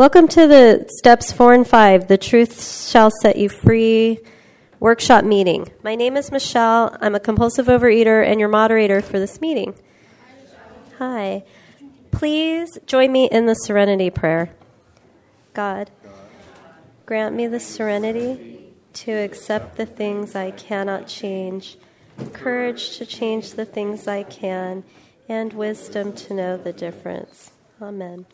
Welcome to the steps four and five, the truth shall set you free workshop meeting. My name is Michelle. I'm a compulsive overeater and your moderator for this meeting. Hi. Please join me in the serenity prayer. God, grant me the serenity to accept the things I cannot change, courage to change the things I can, and wisdom to know the difference. Amen.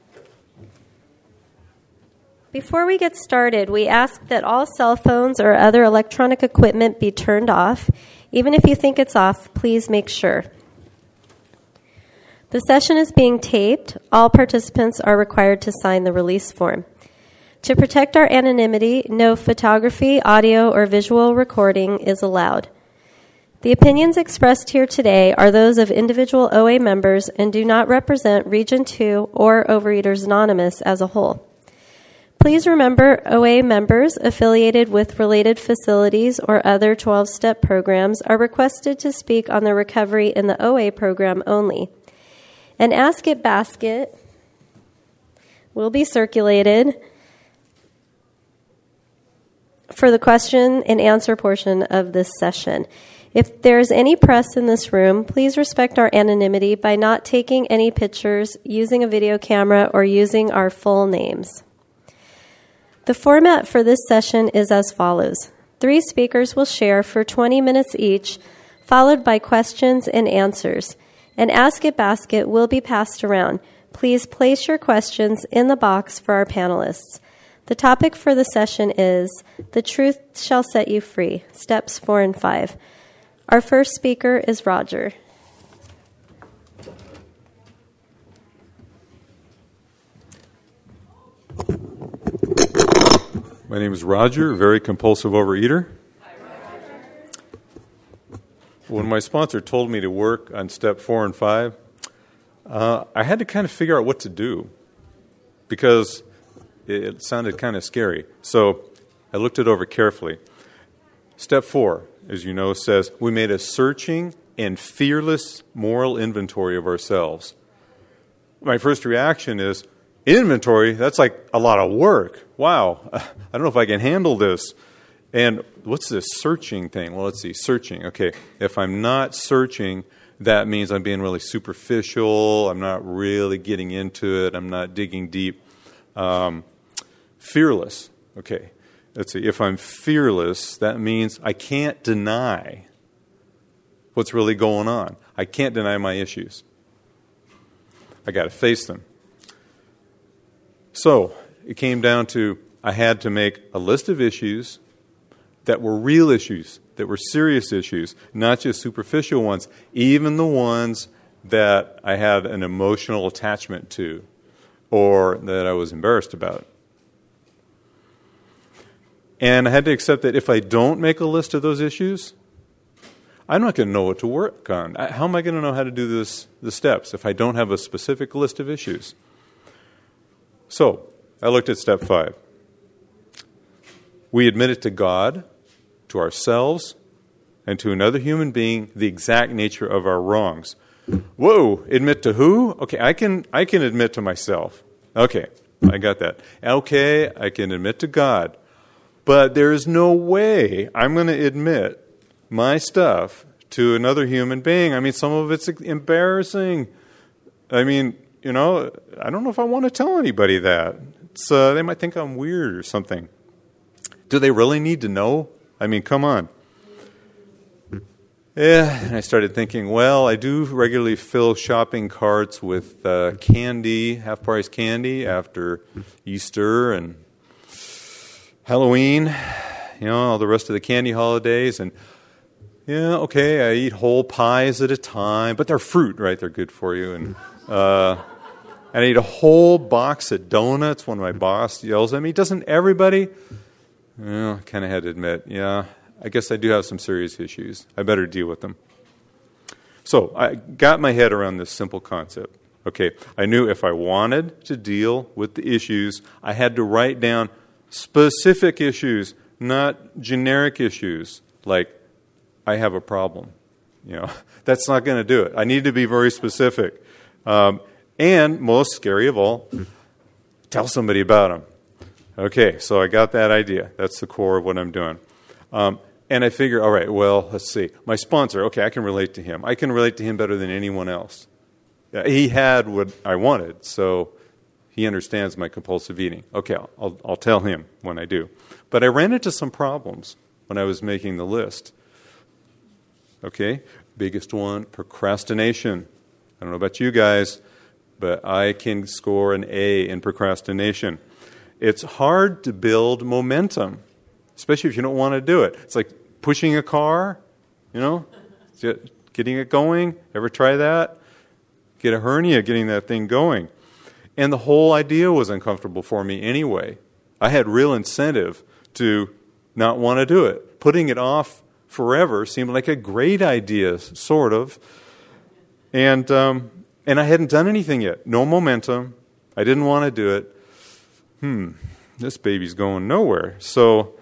Before we get started, we ask that all cell phones or other electronic equipment be turned off. Even if you think it's off, please make sure. The session is being taped. All participants are required to sign the release form. To protect our anonymity, no photography, audio, or visual recording is allowed. The opinions expressed here today are those of individual OA members and do not represent Region 2 or Overeaters Anonymous as a whole. Please remember OA members affiliated with related facilities or other 12 step programs are requested to speak on their recovery in the OA program only. An Ask It basket will be circulated for the question and answer portion of this session. If there is any press in this room, please respect our anonymity by not taking any pictures, using a video camera, or using our full names. The format for this session is as follows Three speakers will share for 20 minutes each, followed by questions and answers. An Ask It basket will be passed around. Please place your questions in the box for our panelists. The topic for the session is The Truth Shall Set You Free, Steps 4 and 5. Our first speaker is Roger. My name is Roger, very compulsive overeater. When my sponsor told me to work on step four and five, uh, I had to kind of figure out what to do because it sounded kind of scary. So I looked it over carefully. Step four, as you know, says we made a searching and fearless moral inventory of ourselves. My first reaction is inventory, that's like a lot of work. Wow, I don't know if I can handle this. And what's this searching thing? Well, let's see, searching. Okay, if I'm not searching, that means I'm being really superficial. I'm not really getting into it. I'm not digging deep. Um, fearless. Okay, let's see. If I'm fearless, that means I can't deny what's really going on. I can't deny my issues. I got to face them. So it came down to I had to make a list of issues that were real issues, that were serious issues, not just superficial ones, even the ones that I had an emotional attachment to or that I was embarrassed about. And I had to accept that if I don't make a list of those issues, I'm not going to know what to work on. How am I going to know how to do this, the steps if I don't have a specific list of issues? So, I looked at step five. We admit it to God, to ourselves, and to another human being the exact nature of our wrongs. Whoa, admit to who? Okay, I can I can admit to myself. Okay, I got that. Okay, I can admit to God. But there is no way I'm going to admit my stuff to another human being. I mean, some of it's embarrassing. I mean, you know, I don't know if I want to tell anybody that. Uh, they might think I'm weird or something. Do they really need to know? I mean, come on. Yeah, and I started thinking, well, I do regularly fill shopping carts with uh, candy, half price candy after Easter and Halloween, you know, all the rest of the candy holidays. And yeah, okay, I eat whole pies at a time, but they're fruit, right? They're good for you. And uh, and I eat a whole box of donuts when my boss yells at me. Doesn't everybody? I kind of had to admit, yeah, I guess I do have some serious issues. I better deal with them. So I got my head around this simple concept. Okay, I knew if I wanted to deal with the issues, I had to write down specific issues, not generic issues like I have a problem. You know, that's not going to do it. I need to be very specific. Um, and most scary of all, tell somebody about them. Okay, so I got that idea. That's the core of what I'm doing. Um, and I figure, all right, well, let's see. My sponsor, okay, I can relate to him. I can relate to him better than anyone else. He had what I wanted, so he understands my compulsive eating. Okay, I'll, I'll tell him when I do. But I ran into some problems when I was making the list. Okay, biggest one procrastination. I don't know about you guys, but I can score an A in procrastination. It's hard to build momentum, especially if you don't want to do it. It's like pushing a car, you know, getting it going. Ever try that? Get a hernia getting that thing going. And the whole idea was uncomfortable for me anyway. I had real incentive to not want to do it. Putting it off forever seemed like a great idea, sort of. And, um, and I hadn't done anything yet. No momentum. I didn't want to do it. Hmm, this baby's going nowhere. So,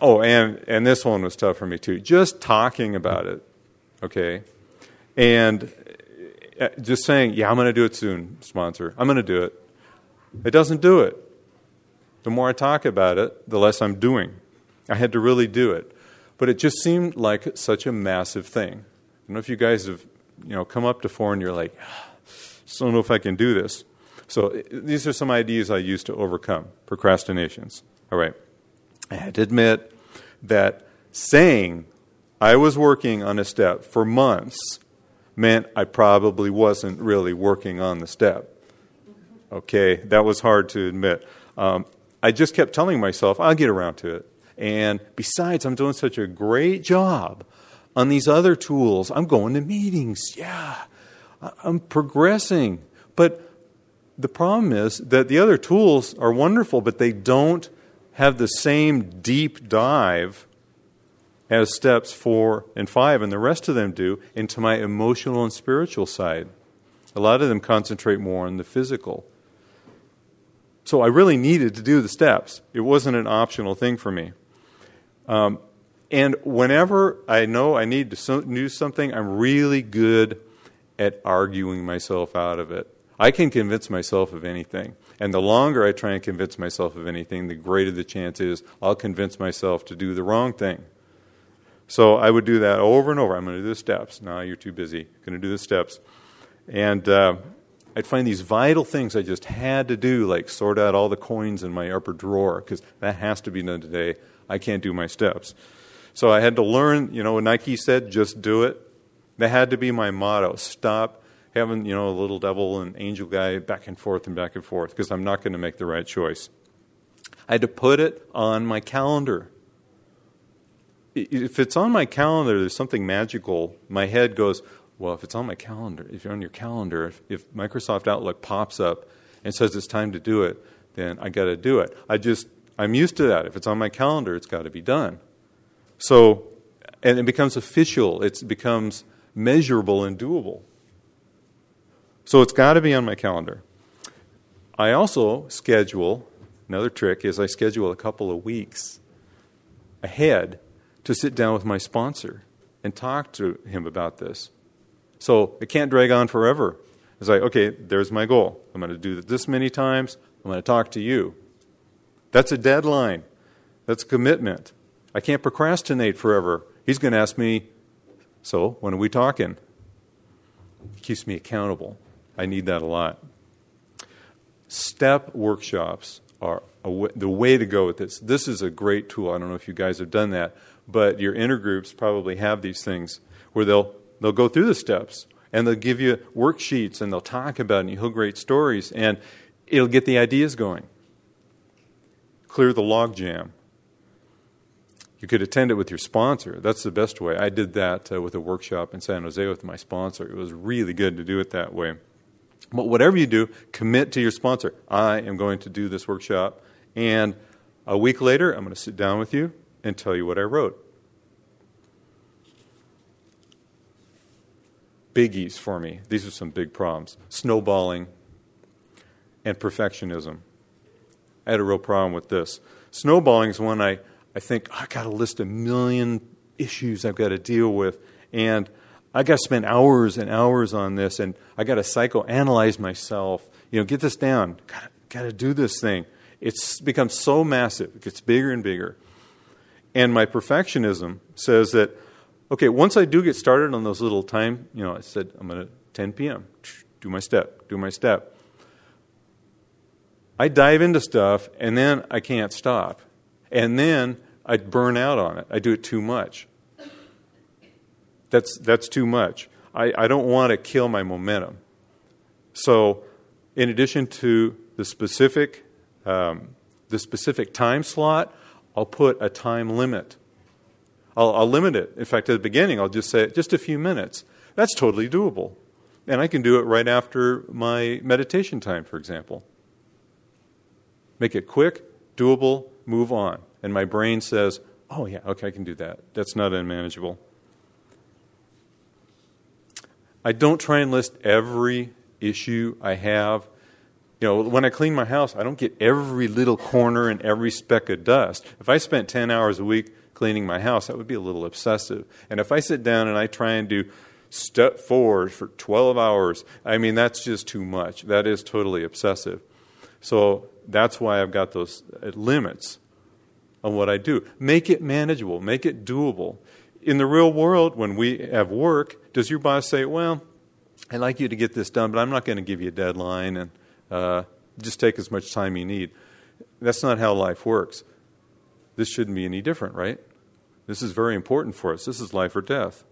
oh, and, and this one was tough for me too. Just talking about it, okay? And uh, just saying, yeah, I'm going to do it soon, sponsor. I'm going to do it. It doesn't do it. The more I talk about it, the less I'm doing. I had to really do it. But it just seemed like such a massive thing. I don't know if you guys have you know, come up to four and you're like, I don't know if I can do this. So these are some ideas I use to overcome procrastinations. All right. I had to admit that saying I was working on a step for months meant I probably wasn't really working on the step. Okay, that was hard to admit. Um, I just kept telling myself, I'll get around to it. And besides, I'm doing such a great job on these other tools. I'm going to meetings. Yeah, I'm progressing. But the problem is that the other tools are wonderful, but they don't have the same deep dive as steps four and five, and the rest of them do, into my emotional and spiritual side. A lot of them concentrate more on the physical. So I really needed to do the steps. It wasn't an optional thing for me. Um, and whenever I know I need to do something, I'm really good at arguing myself out of it. I can convince myself of anything. And the longer I try and convince myself of anything, the greater the chance is I'll convince myself to do the wrong thing. So I would do that over and over. I'm going to do the steps. No, you're too busy. I'm Going to do the steps. And uh, I'd find these vital things I just had to do, like sort out all the coins in my upper drawer, because that has to be done today. I can't do my steps. So I had to learn, you know, Nike said, just do it. That had to be my motto. Stop having, you know, a little devil and angel guy back and forth and back and forth, because I'm not going to make the right choice. I had to put it on my calendar if it's on my calendar, there's something magical. My head goes, well, if it's on my calendar, if you're on your calendar, if, if Microsoft Outlook pops up and says it's time to do it, then I got to do it. I just, I'm used to that. If it's on my calendar, it's got to be done. So, and it becomes official, it becomes measurable and doable. So it's got to be on my calendar. I also schedule, another trick is I schedule a couple of weeks ahead to sit down with my sponsor and talk to him about this. So it can't drag on forever. It's like, okay, there's my goal. I'm going to do this many times. I'm going to talk to you. That's a deadline. That's a commitment. I can't procrastinate forever. He's going to ask me, so when are we talking? Keeps me accountable. I need that a lot. Step workshops are the way to go with this. This is a great tool. I don't know if you guys have done that, but your intergroups probably have these things where they'll they'll go through the steps and they'll give you worksheets and they'll talk about it and you'll great stories and it'll get the ideas going. Clear the log jam. You could attend it with your sponsor. That's the best way. I did that uh, with a workshop in San Jose with my sponsor. It was really good to do it that way. But whatever you do, commit to your sponsor. I am going to do this workshop, and a week later, I'm going to sit down with you and tell you what I wrote. Biggies for me. These are some big problems snowballing and perfectionism. I had a real problem with this. Snowballing is when I, I think, oh, I got to list a million issues I've got to deal with, and I got to spend hours and hours on this, and I got to psychoanalyze myself. You know, get this down. Got got to do this thing. It's become so massive. It gets bigger and bigger. And my perfectionism says that, okay, once I do get started on those little time, you know, I said I'm going to 10 p.m. Do my step. Do my step. I dive into stuff, and then I can't stop, and then I burn out on it. I do it too much. That's, that's too much. I, I don't want to kill my momentum. So, in addition to the specific, um, the specific time slot, I'll put a time limit. I'll, I'll limit it. In fact, at the beginning, I'll just say just a few minutes. That's totally doable. And I can do it right after my meditation time, for example. Make it quick, doable, move on. And my brain says, oh, yeah, okay, I can do that. That's not unmanageable. I don't try and list every issue I have. You know, when I clean my house, I don't get every little corner and every speck of dust. If I spent 10 hours a week cleaning my house, that would be a little obsessive. And if I sit down and I try and do step four for 12 hours, I mean, that's just too much. That is totally obsessive. So that's why I've got those limits on what I do. Make it manageable, make it doable in the real world, when we have work, does your boss say, Well, I'd like you to get this done, but I'm not going to give you a deadline and uh, just take as much time you need? That's not how life works. This shouldn't be any different, right? This is very important for us. This is life or death.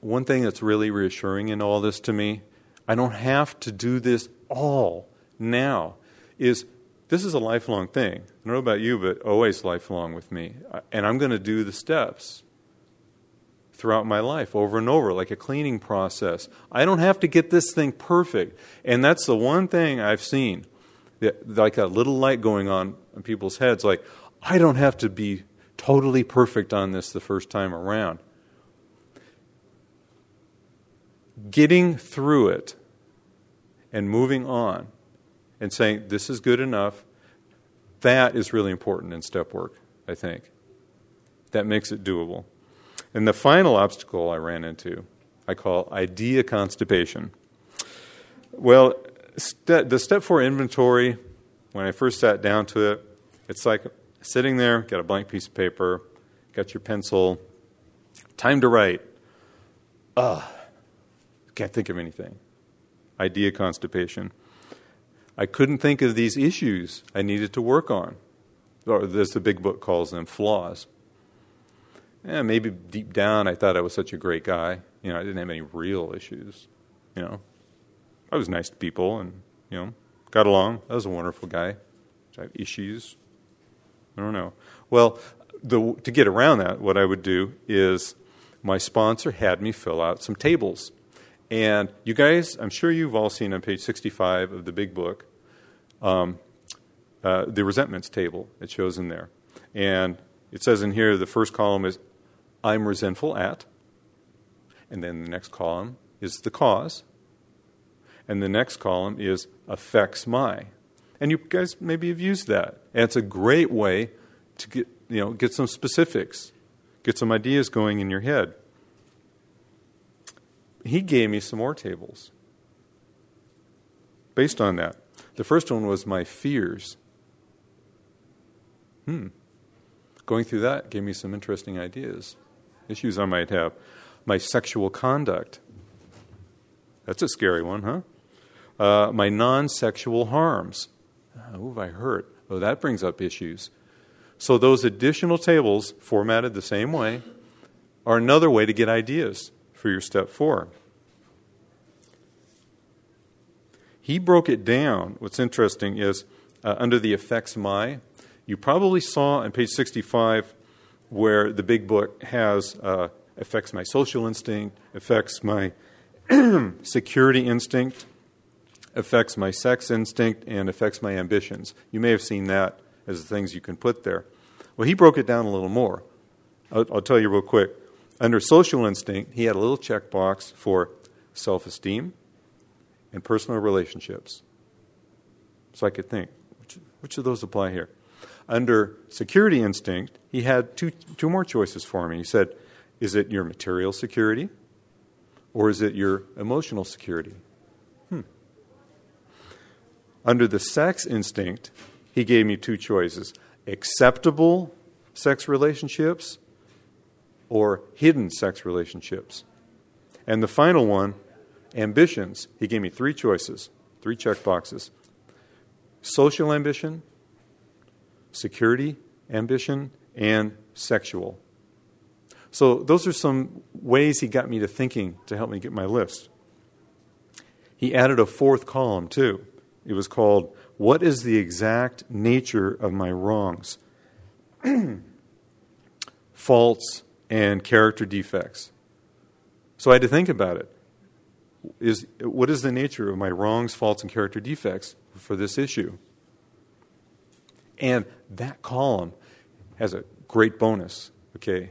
One thing that's really reassuring in all this to me, I don't have to do this all now, is this is a lifelong thing. I don't know about you, but always lifelong with me. And I'm going to do the steps throughout my life over and over, like a cleaning process. I don't have to get this thing perfect. And that's the one thing I've seen, like a little light going on in people's heads, like, I don't have to be totally perfect on this the first time around. Getting through it and moving on and saying, this is good enough, that is really important in step work, I think. That makes it doable. And the final obstacle I ran into, I call idea constipation. Well, st- the step four inventory, when I first sat down to it, it's like sitting there, got a blank piece of paper, got your pencil, time to write. Ugh, can't think of anything. Idea constipation. I couldn't think of these issues I needed to work on, or as the big book calls them, flaws. Yeah, maybe deep down I thought I was such a great guy. You know, I didn't have any real issues. You know, I was nice to people and, you know, got along. I was a wonderful guy. I have issues. I don't know. Well, the, to get around that, what I would do is my sponsor had me fill out some tables and you guys, I'm sure you've all seen on page 65 of the big book um, uh, the resentments table. It shows in there. And it says in here the first column is I'm resentful at. And then the next column is the cause. And the next column is affects my. And you guys maybe have used that. And it's a great way to get, you know, get some specifics, get some ideas going in your head he gave me some more tables based on that. The first one was my fears. Hmm. Going through that gave me some interesting ideas, issues I might have. My sexual conduct. That's a scary one, huh? Uh, my non sexual harms. Uh, who have I hurt? Oh, that brings up issues. So, those additional tables, formatted the same way, are another way to get ideas for your step four. He broke it down. What's interesting is uh, under the affects my, you probably saw on page 65 where the big book has uh, affects my social instinct, affects my security instinct, affects my sex instinct, and affects my ambitions. You may have seen that as the things you can put there. Well, he broke it down a little more. I'll, I'll tell you real quick. Under social instinct, he had a little checkbox for self esteem and personal relationships. So I could think, which, which of those apply here? Under security instinct, he had two, two more choices for me. He said, Is it your material security? Or is it your emotional security? Hmm. Under the sex instinct, he gave me two choices acceptable sex relationships or hidden sex relationships. And the final one, ambitions. He gave me three choices, three check boxes social ambition, security ambition, and sexual. So, those are some ways he got me to thinking to help me get my list. He added a fourth column, too. It was called, What is the exact nature of my wrongs? Faults and character defects. So I had to think about it. Is, what is the nature of my wrongs, faults, and character defects for this issue? And that column has a great bonus. Okay,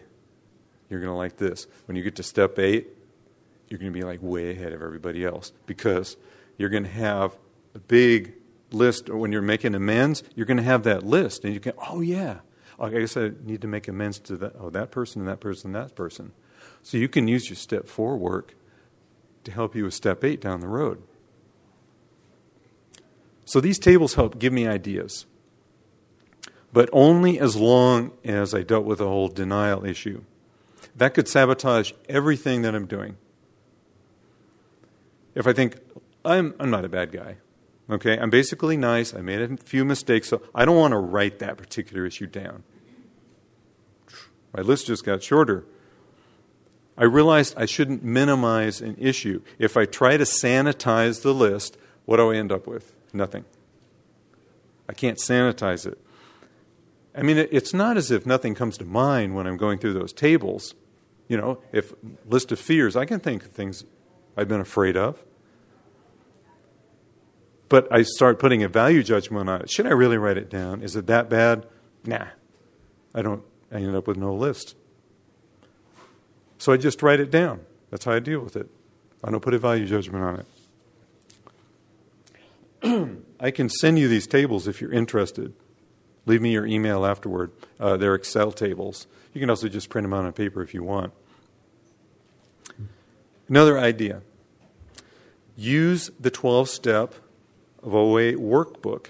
you're going to like this. When you get to step eight, you're going to be like way ahead of everybody else because you're going to have a big list. When you're making amends, you're going to have that list, and you can, oh yeah, I guess I need to make amends to that, oh, that person and that person and that person. So you can use your step four work to help you with step eight down the road. So these tables help give me ideas, but only as long as I dealt with the whole denial issue. That could sabotage everything that I'm doing. If I think, I'm, I'm not a bad guy, okay, I'm basically nice, I made a few mistakes, so I don't want to write that particular issue down. My list just got shorter. I realized I shouldn't minimize an issue. If I try to sanitize the list, what do I end up with? Nothing. I can't sanitize it. I mean, it's not as if nothing comes to mind when I'm going through those tables. You know, if list of fears, I can think of things I've been afraid of. But I start putting a value judgment on it. Should I really write it down? Is it that bad? Nah. I don't I end up with no list. So I just write it down. That's how I deal with it. I don't put a value judgment on it. I can send you these tables if you're interested. Leave me your email afterward. Uh, they're Excel tables. You can also just print them out on paper if you want. Another idea use the 12 step of OA workbook.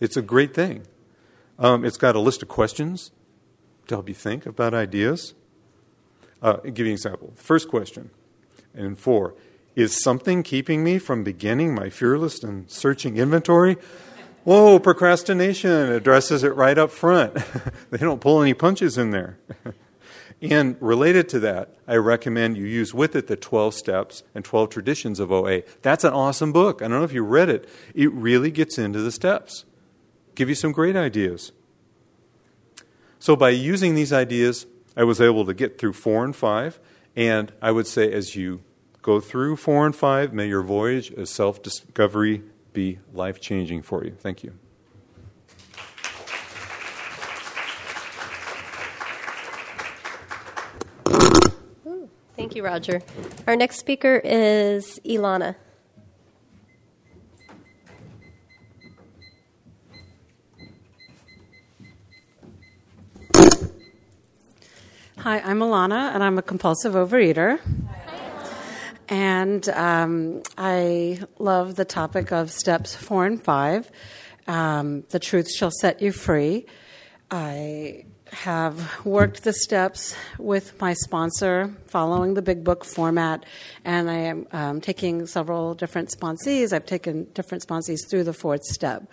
It's a great thing. Um, it's got a list of questions to help you think about ideas. Uh, give you an example. First question, and four is something keeping me from beginning my fearless and searching inventory? Whoa, procrastination addresses it right up front. they don't pull any punches in there. and related to that, I recommend you use with it the 12 steps and 12 traditions of OA. That's an awesome book. I don't know if you read it. It really gets into the steps. Give you some great ideas. So by using these ideas, I was able to get through four and five. And I would say, as you go through four and five, may your voyage of self discovery be life changing for you. Thank you. Thank you, Roger. Our next speaker is Ilana. Hi, I'm Alana, and I'm a compulsive overeater. And um, I love the topic of steps four and five. Um, the truth shall set you free. I have worked the steps with my sponsor, following the big book format, and I am um, taking several different sponsees. I've taken different sponsees through the fourth step.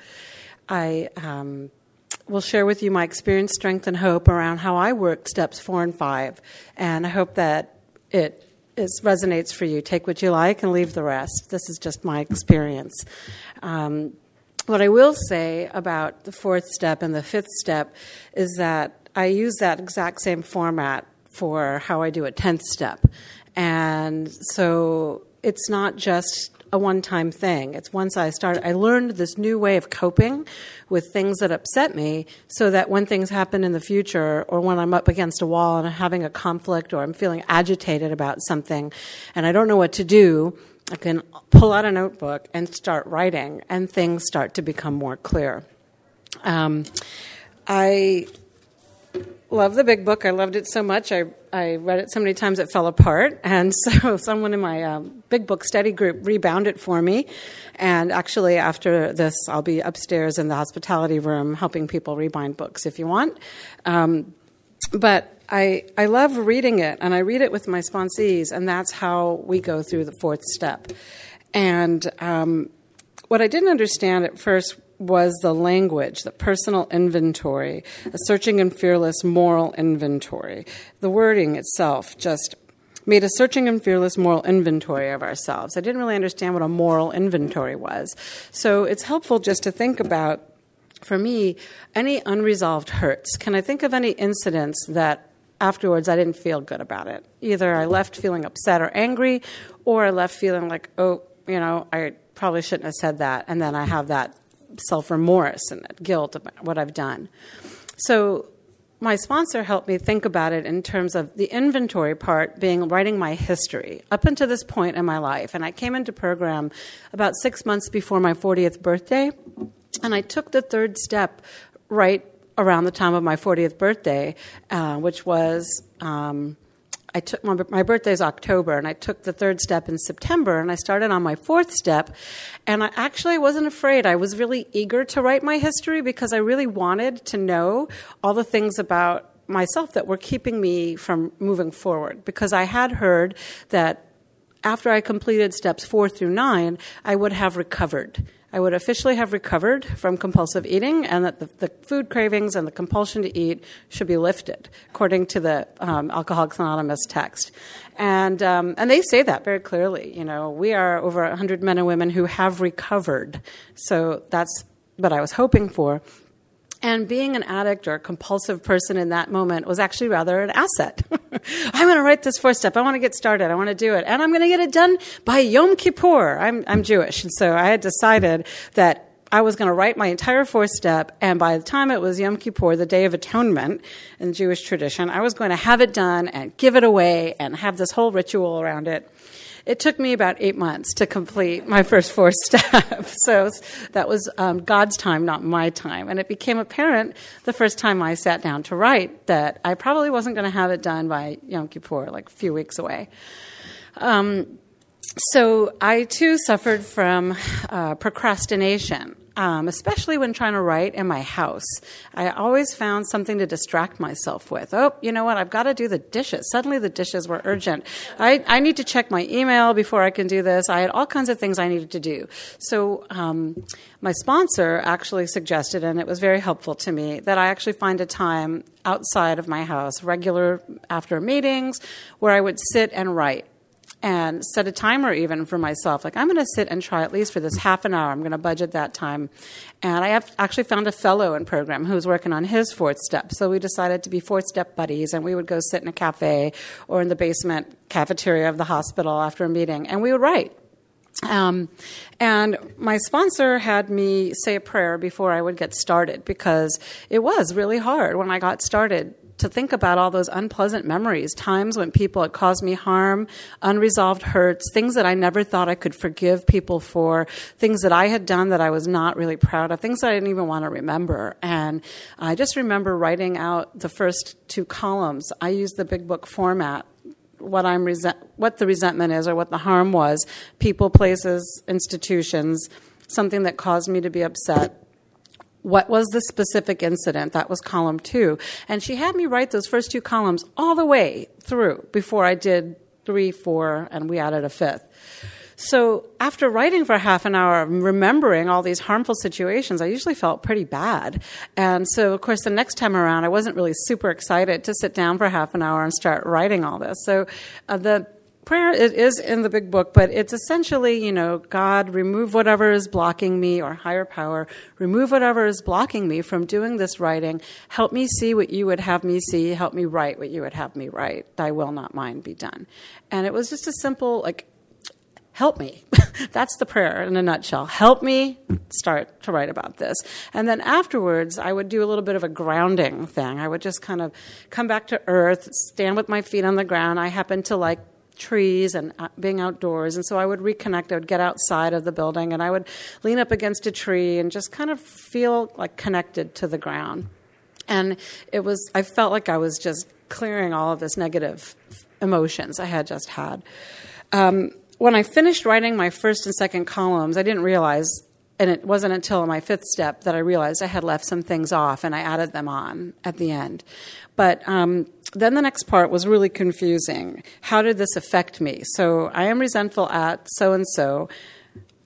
I um, will share with you my experience, strength, and hope around how I work steps four and five. And I hope that it is, resonates for you. Take what you like and leave the rest. This is just my experience. Um, what I will say about the fourth step and the fifth step is that I use that exact same format for how I do a 10th step. And so it's not just a one time thing. It's once I started, I learned this new way of coping with things that upset me so that when things happen in the future or when I'm up against a wall and I'm having a conflict or I'm feeling agitated about something and I don't know what to do, I can pull out a notebook and start writing and things start to become more clear. Um, I love the big book. I loved it so much. I I read it so many times it fell apart. And so someone in my um, big book study group rebound it for me. And actually, after this, I'll be upstairs in the hospitality room helping people rebind books if you want. Um, but I, I love reading it, and I read it with my sponsees, and that's how we go through the fourth step. And um, what I didn't understand at first was the language, the personal inventory, a searching and fearless moral inventory. The wording itself just made a searching and fearless moral inventory of ourselves. I didn't really understand what a moral inventory was. So it's helpful just to think about, for me, any unresolved hurts. Can I think of any incidents that afterwards I didn't feel good about it? Either I left feeling upset or angry, or I left feeling like, oh, you know, I probably shouldn't have said that. And then I have that self remorse and guilt about what I've done. So my sponsor helped me think about it in terms of the inventory part being writing my history up until this point in my life. And I came into program about six months before my 40th birthday, and I took the third step right around the time of my 40th birthday, uh, which was. Um, I took my, my birthday is October, and I took the third step in September, and I started on my fourth step. And I actually wasn't afraid. I was really eager to write my history because I really wanted to know all the things about myself that were keeping me from moving forward. Because I had heard that after I completed steps four through nine, I would have recovered I would officially have recovered from compulsive eating and that the, the food cravings and the compulsion to eat should be lifted, according to the um, Alcoholics Anonymous text. And, um, and they say that very clearly. You know, we are over 100 men and women who have recovered. So that's what I was hoping for. And being an addict or a compulsive person in that moment was actually rather an asset. I'm going to write this fourth step. I want to get started. I want to do it. And I'm going to get it done by Yom Kippur. I'm, I'm Jewish. And so I had decided that I was going to write my entire fourth step, and by the time it was Yom Kippur, the Day of Atonement in Jewish tradition, I was going to have it done and give it away and have this whole ritual around it. It took me about eight months to complete my first four steps. so that was um, God's time, not my time. And it became apparent the first time I sat down to write that I probably wasn't going to have it done by Yom Kippur, like a few weeks away. Um, so I too suffered from uh, procrastination um, especially when trying to write in my house. I always found something to distract myself with. Oh, you know what? I've got to do the dishes. Suddenly the dishes were urgent. I, I need to check my email before I can do this. I had all kinds of things I needed to do. So um, my sponsor actually suggested, and it was very helpful to me, that I actually find a time outside of my house, regular after meetings, where I would sit and write and set a timer even for myself. Like, I'm going to sit and try at least for this half an hour. I'm going to budget that time. And I have actually found a fellow in program who was working on his fourth step. So we decided to be fourth step buddies, and we would go sit in a cafe or in the basement cafeteria of the hospital after a meeting, and we would write. Um, and my sponsor had me say a prayer before I would get started because it was really hard when I got started to think about all those unpleasant memories, times when people had caused me harm, unresolved hurts, things that I never thought I could forgive people for, things that I had done that I was not really proud of, things that I didn't even want to remember. And I just remember writing out the first two columns. I used the big book format what I'm resent, what the resentment is or what the harm was, people, places, institutions, something that caused me to be upset, what was the specific incident? That was column two. And she had me write those first two columns all the way through before I did three, four, and we added a fifth. So after writing for half an hour, remembering all these harmful situations, I usually felt pretty bad. And so, of course, the next time around, I wasn't really super excited to sit down for half an hour and start writing all this. So uh, the prayer it is in the big book, but it's essentially, you know, God, remove whatever is blocking me, or higher power, remove whatever is blocking me from doing this writing. Help me see what you would have me see. Help me write what you would have me write. Thy will, not mine, be done. And it was just a simple, like, help me. That's the prayer in a nutshell. Help me start to write about this. And then afterwards, I would do a little bit of a grounding thing. I would just kind of come back to earth, stand with my feet on the ground. I happen to like trees and uh, being outdoors. And so I would reconnect. I would get outside of the building and I would lean up against a tree and just kind of feel like connected to the ground. And it was, I felt like I was just clearing all of this negative emotions I had just had. Um, when I finished writing my first and second columns, I didn't realize, and it wasn't until my fifth step that I realized I had left some things off and I added them on at the end. But um, then the next part was really confusing. How did this affect me? So I am resentful at so and so.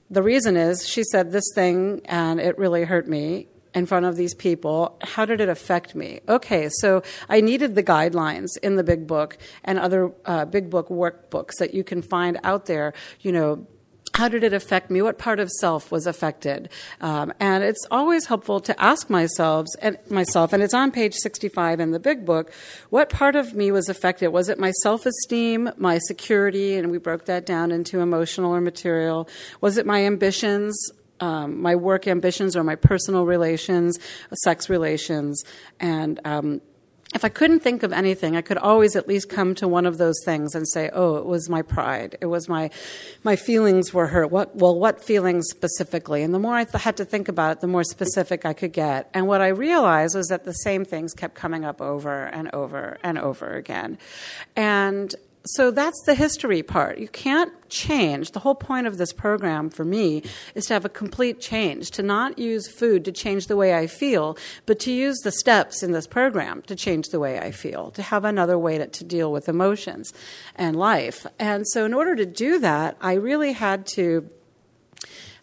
The reason is she said this thing and it really hurt me in front of these people. How did it affect me? Okay, so I needed the guidelines in the big book and other uh, big book workbooks that you can find out there, you know, how did it affect me? What part of self was affected? Um, and it's always helpful to ask myself and myself, and it's on page 65 in the big book. What part of me was affected? Was it my self-esteem, my security, and we broke that down into emotional or material? Was it my ambitions? Um, my work ambitions or my personal relations, sex relations, and um, if I couldn't think of anything, I could always at least come to one of those things and say, "Oh, it was my pride. It was my my feelings were hurt. What well, what feelings specifically?" And the more I th- had to think about it, the more specific I could get. And what I realized was that the same things kept coming up over and over and over again. And so that's the history part. You can't change. The whole point of this program for me is to have a complete change, to not use food to change the way I feel, but to use the steps in this program to change the way I feel, to have another way to, to deal with emotions and life. And so, in order to do that, I really had to.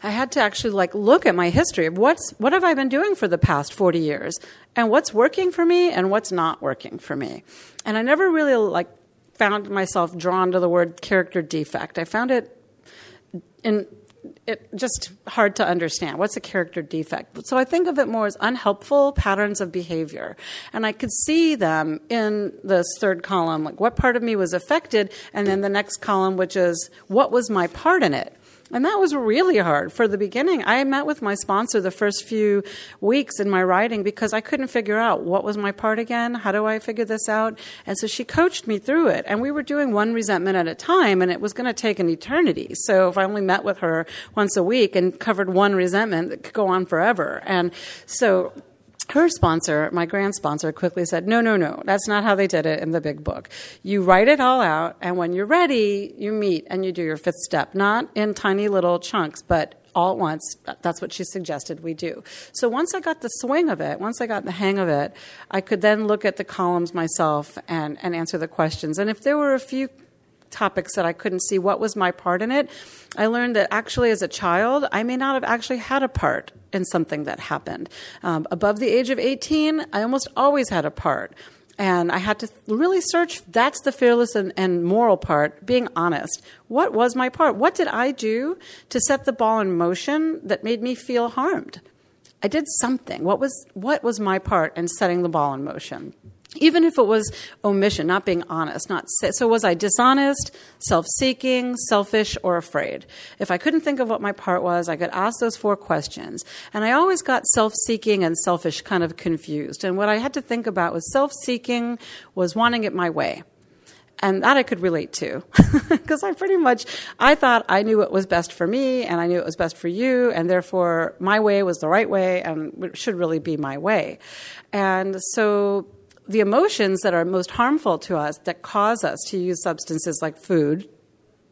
I had to actually like look at my history of what's what have I been doing for the past 40 years and what's working for me and what's not working for me. And I never really like found myself drawn to the word character defect. I found it in it just hard to understand. What's a character defect? So I think of it more as unhelpful patterns of behavior. And I could see them in this third column, like what part of me was affected, and then the next column, which is what was my part in it. And that was really hard for the beginning. I met with my sponsor the first few weeks in my writing because I couldn't figure out what was my part again. How do I figure this out? And so she coached me through it. And we were doing one resentment at a time, and it was going to take an eternity. So if I only met with her once a week and covered one resentment, it could go on forever. And so her sponsor, my grand sponsor, quickly said, No, no, no, that's not how they did it in the big book. You write it all out, and when you're ready, you meet and you do your fifth step, not in tiny little chunks, but all at once. That's what she suggested we do. So once I got the swing of it, once I got the hang of it, I could then look at the columns myself and, and answer the questions. And if there were a few topics that I couldn't see what was my part in it, I learned that actually as a child, I may not have actually had a part in something that happened. Um, above the age of 18, I almost always had a part. And I had to really search. That's the fearless and, and, moral part, being honest. What was my part? What did I do to set the ball in motion that made me feel harmed? I did something. What was, what was my part in setting the ball in motion? Even if it was omission, not being honest, not so was I dishonest, self-seeking, selfish, or afraid? If I couldn't think of what my part was, I could ask those four questions, and I always got self-seeking and selfish kind of confused. And what I had to think about was self-seeking was wanting it my way. And that I could relate to because I pretty much I thought I knew what was best for me and I knew it was best for you and therefore my way was the right way and should really be my way. And so the emotions that are most harmful to us, that cause us to use substances like food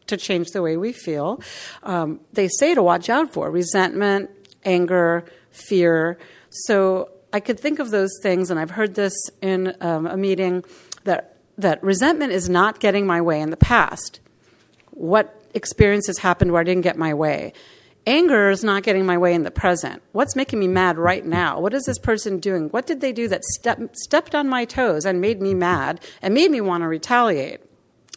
to change the way we feel, um, they say to watch out for resentment, anger, fear. So I could think of those things, and I've heard this in um, a meeting that that resentment is not getting my way in the past. What experiences happened where I didn't get my way? Anger is not getting my way in the present. What's making me mad right now? What is this person doing? What did they do that step, stepped on my toes and made me mad and made me want to retaliate?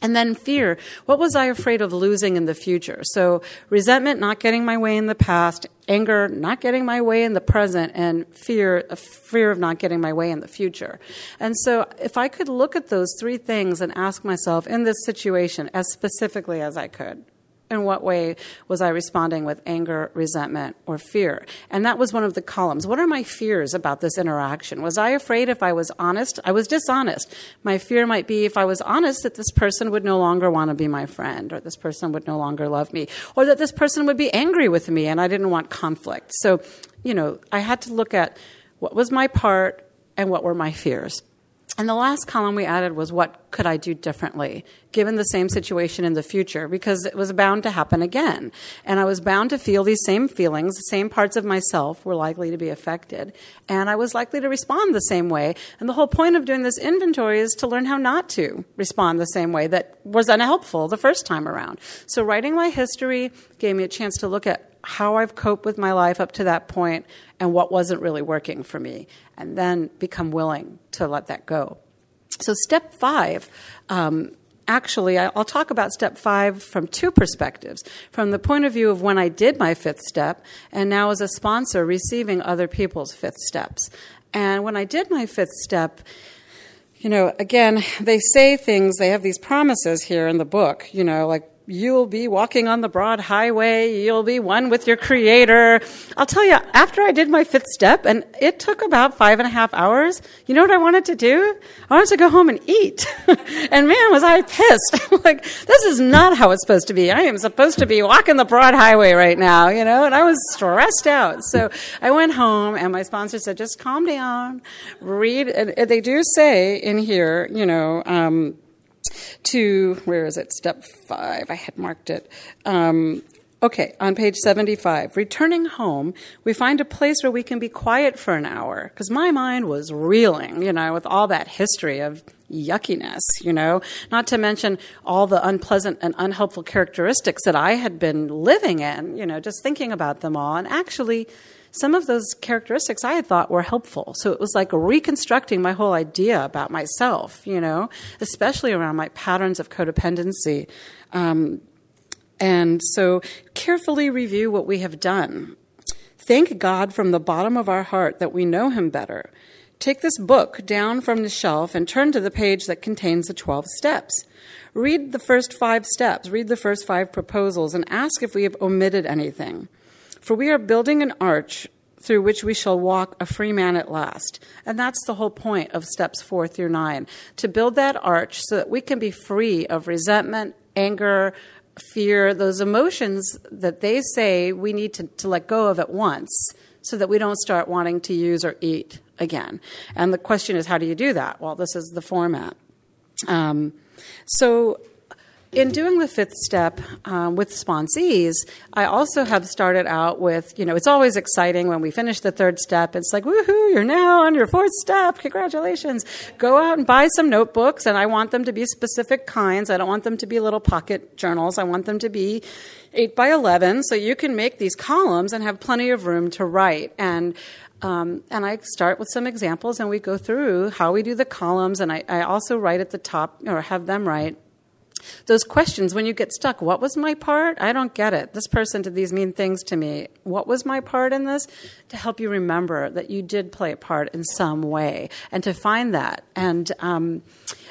And then fear. What was I afraid of losing in the future? So resentment, not getting my way in the past, anger, not getting my way in the present, and fear, fear of not getting my way in the future. And so if I could look at those three things and ask myself in this situation as specifically as I could, in what way was I responding with anger, resentment, or fear? And that was one of the columns. What are my fears about this interaction? Was I afraid if I was honest? I was dishonest. My fear might be if I was honest that this person would no longer want to be my friend, or this person would no longer love me, or that this person would be angry with me and I didn't want conflict. So, you know, I had to look at what was my part and what were my fears. And the last column we added was what could I do differently given the same situation in the future because it was bound to happen again. And I was bound to feel these same feelings, the same parts of myself were likely to be affected. And I was likely to respond the same way. And the whole point of doing this inventory is to learn how not to respond the same way that was unhelpful the first time around. So writing my history gave me a chance to look at how I've coped with my life up to that point and what wasn't really working for me, and then become willing to let that go. So, step five. Um, actually, I'll talk about step five from two perspectives. From the point of view of when I did my fifth step, and now as a sponsor receiving other people's fifth steps. And when I did my fifth step, you know, again, they say things, they have these promises here in the book, you know, like you'll be walking on the broad highway. You'll be one with your creator. I'll tell you, after I did my fifth step, and it took about five and a half hours, you know what I wanted to do? I wanted to go home and eat. and man, was I pissed. like, this is not how it's supposed to be. I am supposed to be walking the broad highway right now, you know, and I was stressed out. So I went home, and my sponsor said, just calm down, read. And they do say in here, you know, um, to where is it? Step five. I had marked it. Um, okay, on page 75. Returning home, we find a place where we can be quiet for an hour because my mind was reeling, you know, with all that history of yuckiness, you know, not to mention all the unpleasant and unhelpful characteristics that I had been living in, you know, just thinking about them all. And actually, some of those characteristics I had thought were helpful. So it was like reconstructing my whole idea about myself, you know, especially around my patterns of codependency. Um, and so carefully review what we have done. Thank God from the bottom of our heart that we know Him better. Take this book down from the shelf and turn to the page that contains the 12 steps. Read the first five steps, read the first five proposals, and ask if we have omitted anything. For we are building an arch through which we shall walk a free man at last. And that's the whole point of steps four through nine to build that arch so that we can be free of resentment, anger, fear, those emotions that they say we need to, to let go of at once so that we don't start wanting to use or eat again. And the question is, how do you do that? Well, this is the format. Um, so in doing the fifth step um, with sponsees, I also have started out with, you know, it's always exciting when we finish the third step. It's like, woohoo, you're now on your fourth step. Congratulations. Go out and buy some notebooks, and I want them to be specific kinds. I don't want them to be little pocket journals. I want them to be 8 by 11, so you can make these columns and have plenty of room to write. And um, and I start with some examples, and we go through how we do the columns, and I, I also write at the top, or have them write those questions when you get stuck what was my part? I don't get it. This person did these mean things to me. What was my part in this? To help you remember that you did play a part in some way and to find that. And um,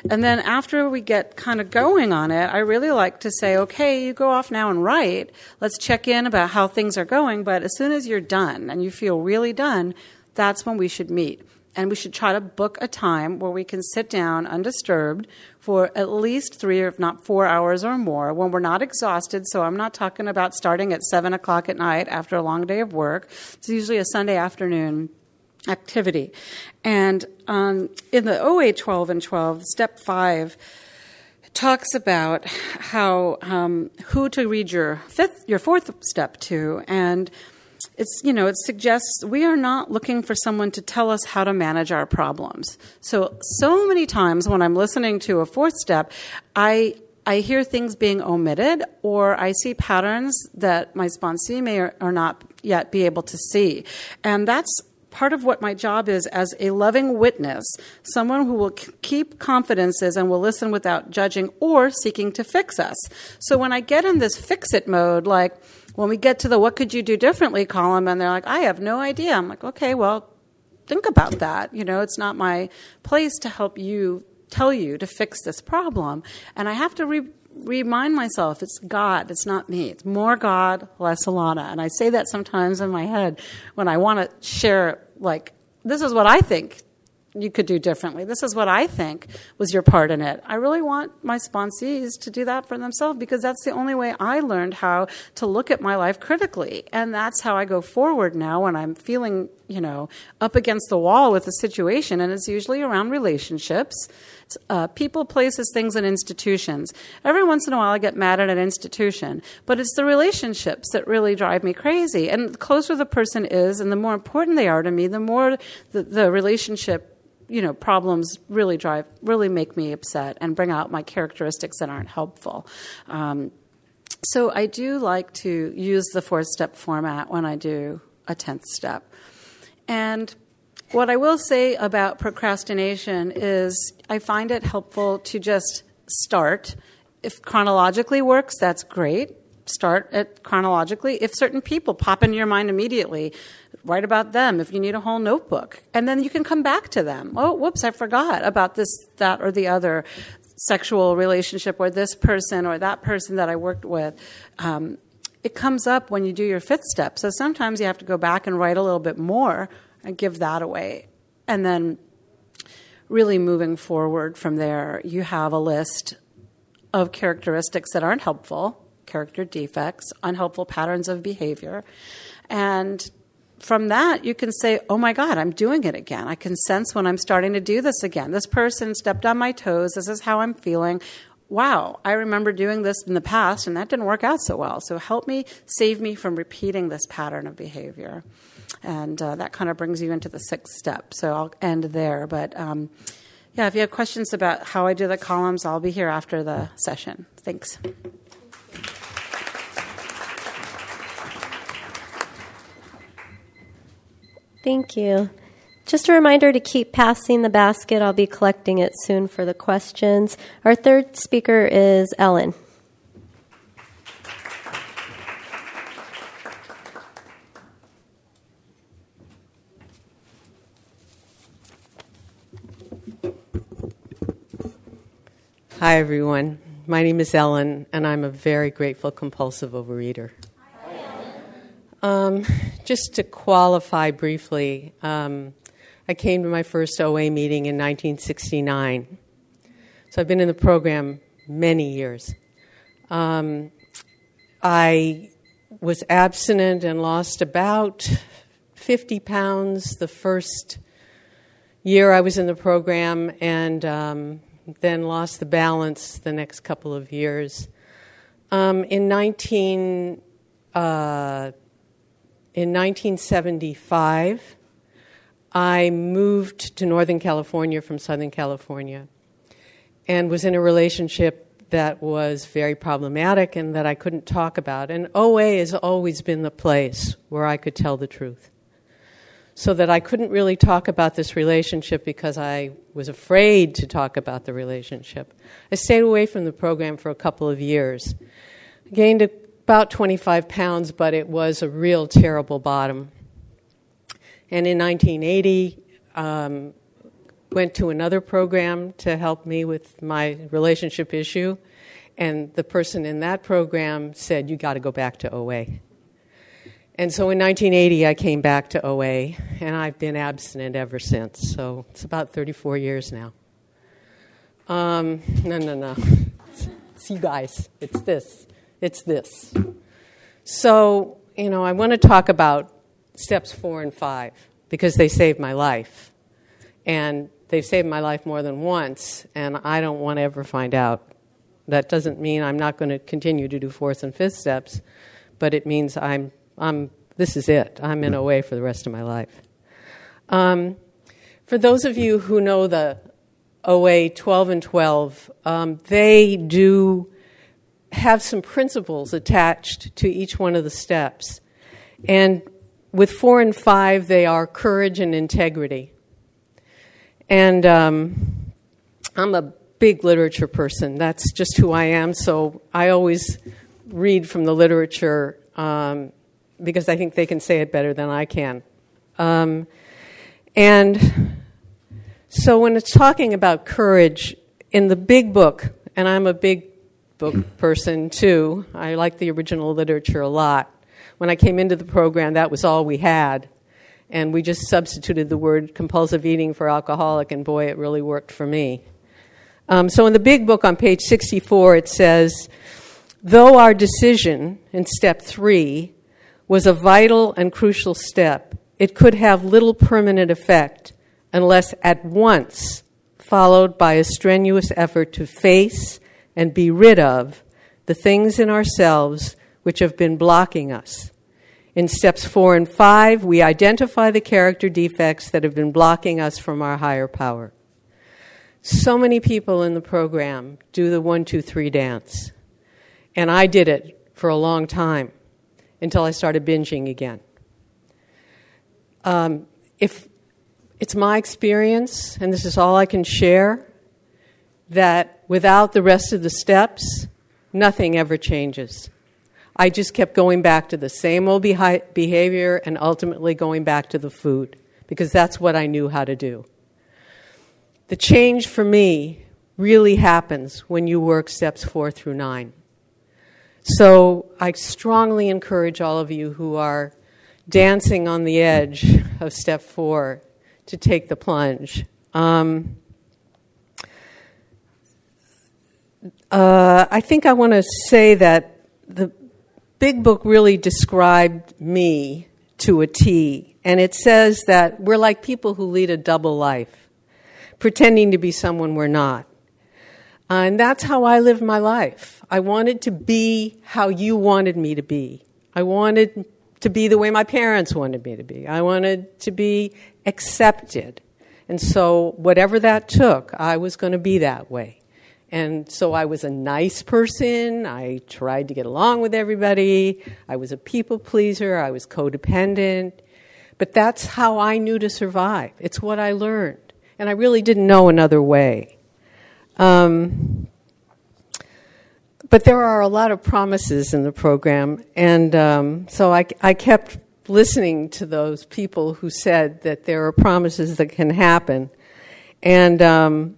and then after we get kind of going on it i really like to say okay you go off now and write. Let's check in about how things are going. But as soon as you're done and you feel really done that's when we should meet and we should try to book a time where we can sit down undisturbed for at least three, if not four hours or more when we're not exhausted. So I'm not talking about starting at seven o'clock at night after a long day of work. It's usually a Sunday afternoon activity. And um, in the OA 12 and 12, step five, talks about how um, who to read your fifth, your fourth step to, and it's you know it suggests we are not looking for someone to tell us how to manage our problems so so many times when i'm listening to a fourth step i i hear things being omitted or i see patterns that my sponsee may or, or not yet be able to see and that's part of what my job is as a loving witness, someone who will keep confidences and will listen without judging or seeking to fix us. So when I get in this fix it mode, like, when we get to the what could you do differently column and they're like, I have no idea. I'm like, okay, well, think about that. You know, it's not my place to help you tell you to fix this problem. And I have to re- remind myself it's God, it's not me. It's more God, less Alana. And I say that sometimes in my head when I want to share, like, this is what I think you could do differently. This is what I think was your part in it. I really want my sponsees to do that for themselves because that's the only way I learned how to look at my life critically. And that's how I go forward now when I'm feeling, you know, up against the wall with a situation. And it's usually around relationships, uh, people, places, things, and institutions. Every once in a while I get mad at an institution, but it's the relationships that really drive me crazy. And the closer the person is and the more important they are to me, the more the, the relationship you know problems really drive really make me upset and bring out my characteristics that aren't helpful um, so i do like to use the four step format when i do a 10th step and what i will say about procrastination is i find it helpful to just start if chronologically works that's great start it chronologically if certain people pop into your mind immediately write about them if you need a whole notebook. And then you can come back to them. Oh, whoops, I forgot about this, that, or the other sexual relationship, or this person, or that person that I worked with. Um, it comes up when you do your fifth step. So sometimes you have to go back and write a little bit more and give that away. And then really moving forward from there, you have a list of characteristics that aren't helpful, character defects, unhelpful patterns of behavior. And from that, you can say, oh my God, I'm doing it again. I can sense when I'm starting to do this again. This person stepped on my toes. This is how I'm feeling. Wow, I remember doing this in the past and that didn't work out so well. So help me, save me from repeating this pattern of behavior. And uh, that kind of brings you into the sixth step. So I'll end there. But um, yeah, if you have questions about how I do the columns, I'll be here after the session. Thanks. Thank you. Just a reminder to keep passing the basket. I'll be collecting it soon for the questions. Our third speaker is Ellen. Hi, everyone. My name is Ellen, and I'm a very grateful compulsive overeater. Um, just to qualify briefly, um, I came to my first OA meeting in 1969. So I've been in the program many years. Um, I was abstinent and lost about 50 pounds the first year I was in the program, and um, then lost the balance the next couple of years. Um, in 19. Uh, in 1975, I moved to Northern California from Southern California and was in a relationship that was very problematic and that I couldn't talk about. And OA has always been the place where I could tell the truth. So that I couldn't really talk about this relationship because I was afraid to talk about the relationship. I stayed away from the program for a couple of years. I gained about 25 pounds, but it was a real terrible bottom. And in 1980, um, went to another program to help me with my relationship issue, and the person in that program said, "You got to go back to OA." And so in 1980, I came back to OA, and I've been abstinent ever since. So it's about 34 years now. Um, no, no, no. It's, it's you guys. It's this it's this. So, you know, I want to talk about steps four and five because they saved my life. And they've saved my life more than once, and I don't want to ever find out. That doesn't mean I'm not going to continue to do fourth and fifth steps, but it means I'm, I'm this is it. I'm in OA for the rest of my life. Um, for those of you who know the OA 12 and 12, um, they do have some principles attached to each one of the steps. And with four and five, they are courage and integrity. And um, I'm a big literature person. That's just who I am. So I always read from the literature um, because I think they can say it better than I can. Um, and so when it's talking about courage, in the big book, and I'm a big book person too. I like the original literature a lot. When I came into the program, that was all we had. And we just substituted the word compulsive eating for alcoholic, and boy, it really worked for me. Um, so in the big book on page 64, it says, Though our decision in step three was a vital and crucial step, it could have little permanent effect unless at once followed by a strenuous effort to face and be rid of the things in ourselves which have been blocking us. In steps four and five, we identify the character defects that have been blocking us from our higher power. So many people in the program do the one, two, three dance. And I did it for a long time until I started binging again. Um, if it's my experience, and this is all I can share, that without the rest of the steps, nothing ever changes. I just kept going back to the same old behi- behavior and ultimately going back to the food because that's what I knew how to do. The change for me really happens when you work steps four through nine. So I strongly encourage all of you who are dancing on the edge of step four to take the plunge. Um, uh, I think I want to say that the big book really described me to a T, and it says that we're like people who lead a double life, pretending to be someone we're not. Uh, and that's how I lived my life. I wanted to be how you wanted me to be. I wanted to be the way my parents wanted me to be. I wanted to be accepted. And so, whatever that took, I was going to be that way. And so, I was a nice person. I tried to get along with everybody. I was a people pleaser. I was codependent. But that's how I knew to survive. It's what I learned. And I really didn't know another way. Um, but there are a lot of promises in the program, and um, so I, I kept listening to those people who said that there are promises that can happen. And um,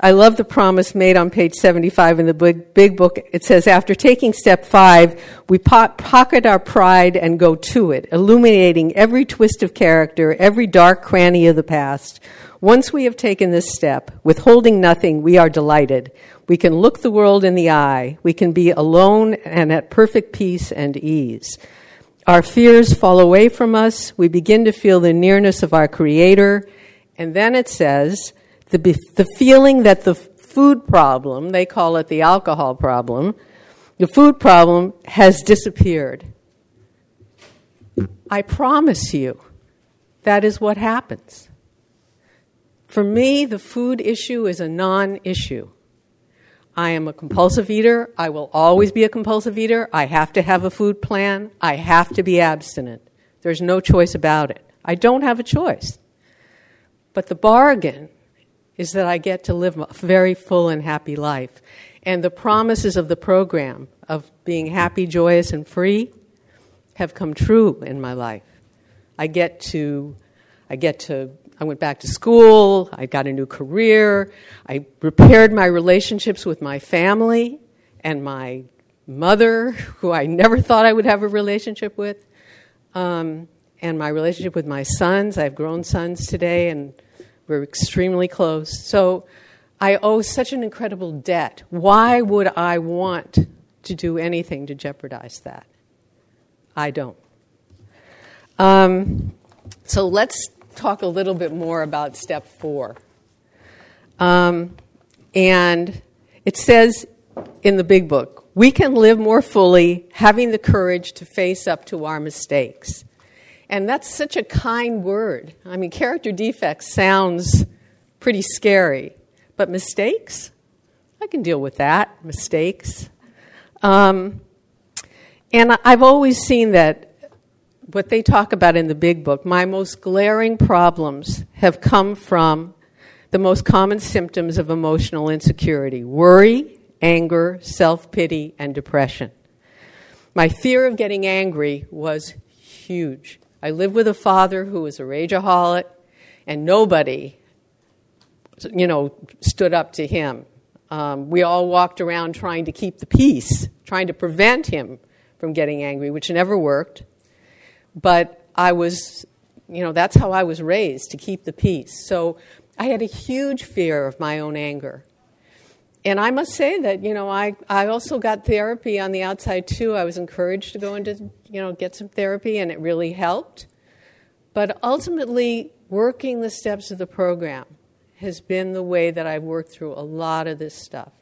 I love the promise made on page 75 in the big, book. It says, After taking step five, we po- pocket our pride and go to it, illuminating every twist of character, every dark cranny of the past. Once we have taken this step, withholding nothing, we are delighted. We can look the world in the eye. We can be alone and at perfect peace and ease. Our fears fall away from us. We begin to feel the nearness of our Creator. And then it says, the, the feeling that the food problem, they call it the alcohol problem, the food problem has disappeared. I promise you, that is what happens. For me, the food issue is a non issue. I am a compulsive eater. I will always be a compulsive eater. I have to have a food plan. I have to be abstinent. There's no choice about it. I don't have a choice. But the bargain is that I get to live a very full and happy life. And the promises of the program of being happy, joyous, and free have come true in my life. I get to, I get to, I went back to school, I got a new career, I repaired my relationships with my family and my mother, who I never thought I would have a relationship with, um, and my relationship with my sons. I have grown sons today, and we're extremely close. So I owe such an incredible debt. Why would I want to do anything to jeopardize that? I don't. Um, so let's talk a little bit more about step four. Um, and it says in the big book we can live more fully having the courage to face up to our mistakes. And that's such a kind word. I mean, character defects sounds pretty scary, but mistakes? I can deal with that. Mistakes. Um, and I've always seen that what they talk about in the big book, my most glaring problems have come from the most common symptoms of emotional insecurity worry, anger, self pity, and depression. My fear of getting angry was huge. I lived with a father who was a rageaholic, and nobody, you know, stood up to him. Um, we all walked around trying to keep the peace, trying to prevent him from getting angry, which never worked. But I was you know, that's how I was raised to keep the peace. So I had a huge fear of my own anger. And I must say that, you know, I, I also got therapy on the outside too. I was encouraged to go into, you know, get some therapy, and it really helped. But ultimately, working the steps of the program has been the way that I've worked through a lot of this stuff.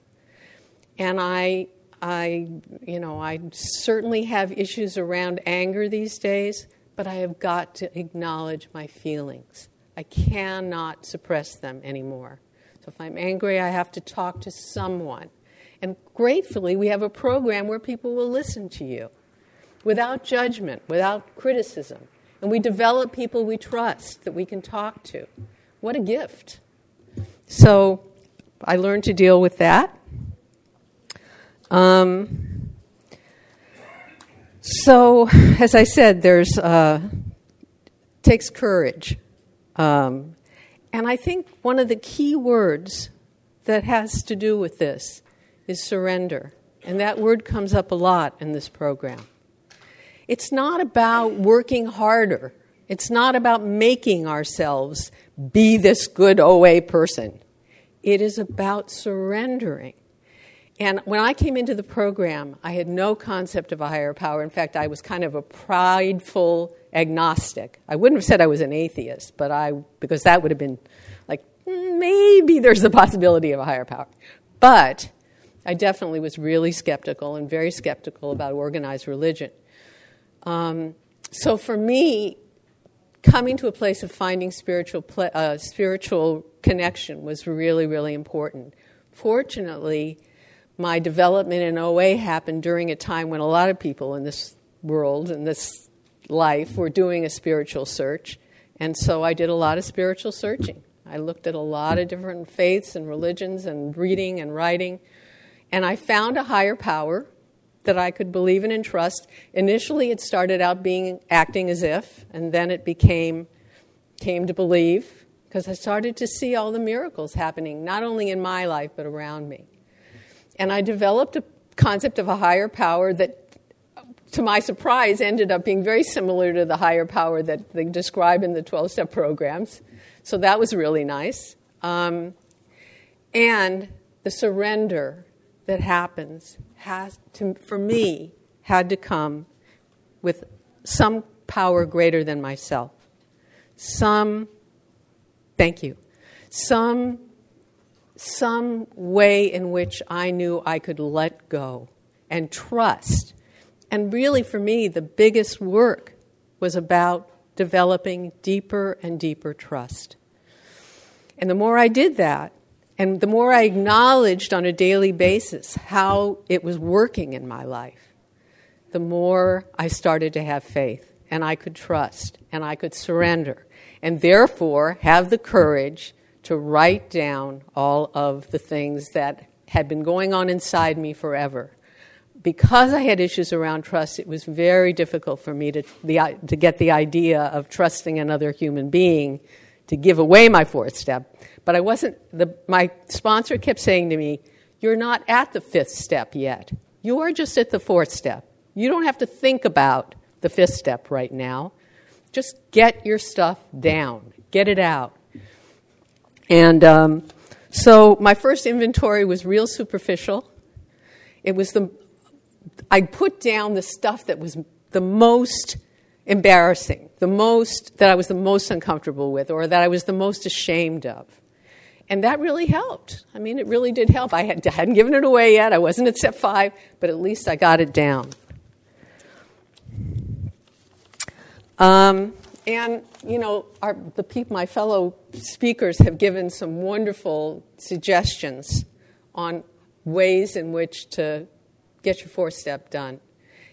And I, I, you know, I certainly have issues around anger these days, but I have got to acknowledge my feelings. I cannot suppress them anymore. So if I'm angry, I have to talk to someone. And gratefully, we have a program where people will listen to you without judgment, without criticism. And we develop people we trust that we can talk to. What a gift. So I learned to deal with that. Um, so, as I said, there's uh, takes courage, um, and I think one of the key words that has to do with this is surrender, and that word comes up a lot in this program. It's not about working harder. It's not about making ourselves be this good OA person. It is about surrendering. And when I came into the program, I had no concept of a higher power. In fact, I was kind of a prideful agnostic. I wouldn't have said I was an atheist, but I because that would have been like maybe there's a possibility of a higher power. But I definitely was really skeptical and very skeptical about organized religion. Um, so for me, coming to a place of finding spiritual uh, spiritual connection was really really important. Fortunately my development in OA happened during a time when a lot of people in this world, in this life, were doing a spiritual search. And so I did a lot of spiritual searching. I looked at a lot of different faiths and religions and reading and writing. And I found a higher power that I could believe in and trust. Initially, it started out being acting as if, and then it became came to believe because I started to see all the miracles happening, not only in my life, but around me. And I developed a concept of a higher power that, to my surprise, ended up being very similar to the higher power that they describe in the 12 step programs. So that was really nice. Um, and the surrender that happens has to, for me, had to come with some power greater than myself. Some, thank you, some some way in which I knew I could let go and trust. And really, for me, the biggest work was about developing deeper and deeper trust. And the more I did that, and the more I acknowledged on a daily basis how it was working in my life, the more I started to have faith and I could trust and I could surrender and therefore have the courage to write down all of the things that had been going on inside me forever. Because I had issues around trust, it was very difficult for me to, the, to get the idea of trusting another human being to give away my fourth step. But I wasn't, the, my sponsor kept saying to me, You're not at the fifth step yet. You are just at the fourth step. You don't have to think about the fifth step right now. Just get your stuff down, get it out. And um, so my first inventory was real superficial. It was the, I put down the stuff that was the most embarrassing, the most, that I was the most uncomfortable with, or that I was the most ashamed of. And that really helped. I mean, it really did help. I had, hadn't given it away yet. I wasn't at step five, but at least I got it down. Um, and, you know, our, the my fellow speakers have given some wonderful suggestions on ways in which to get your four step done.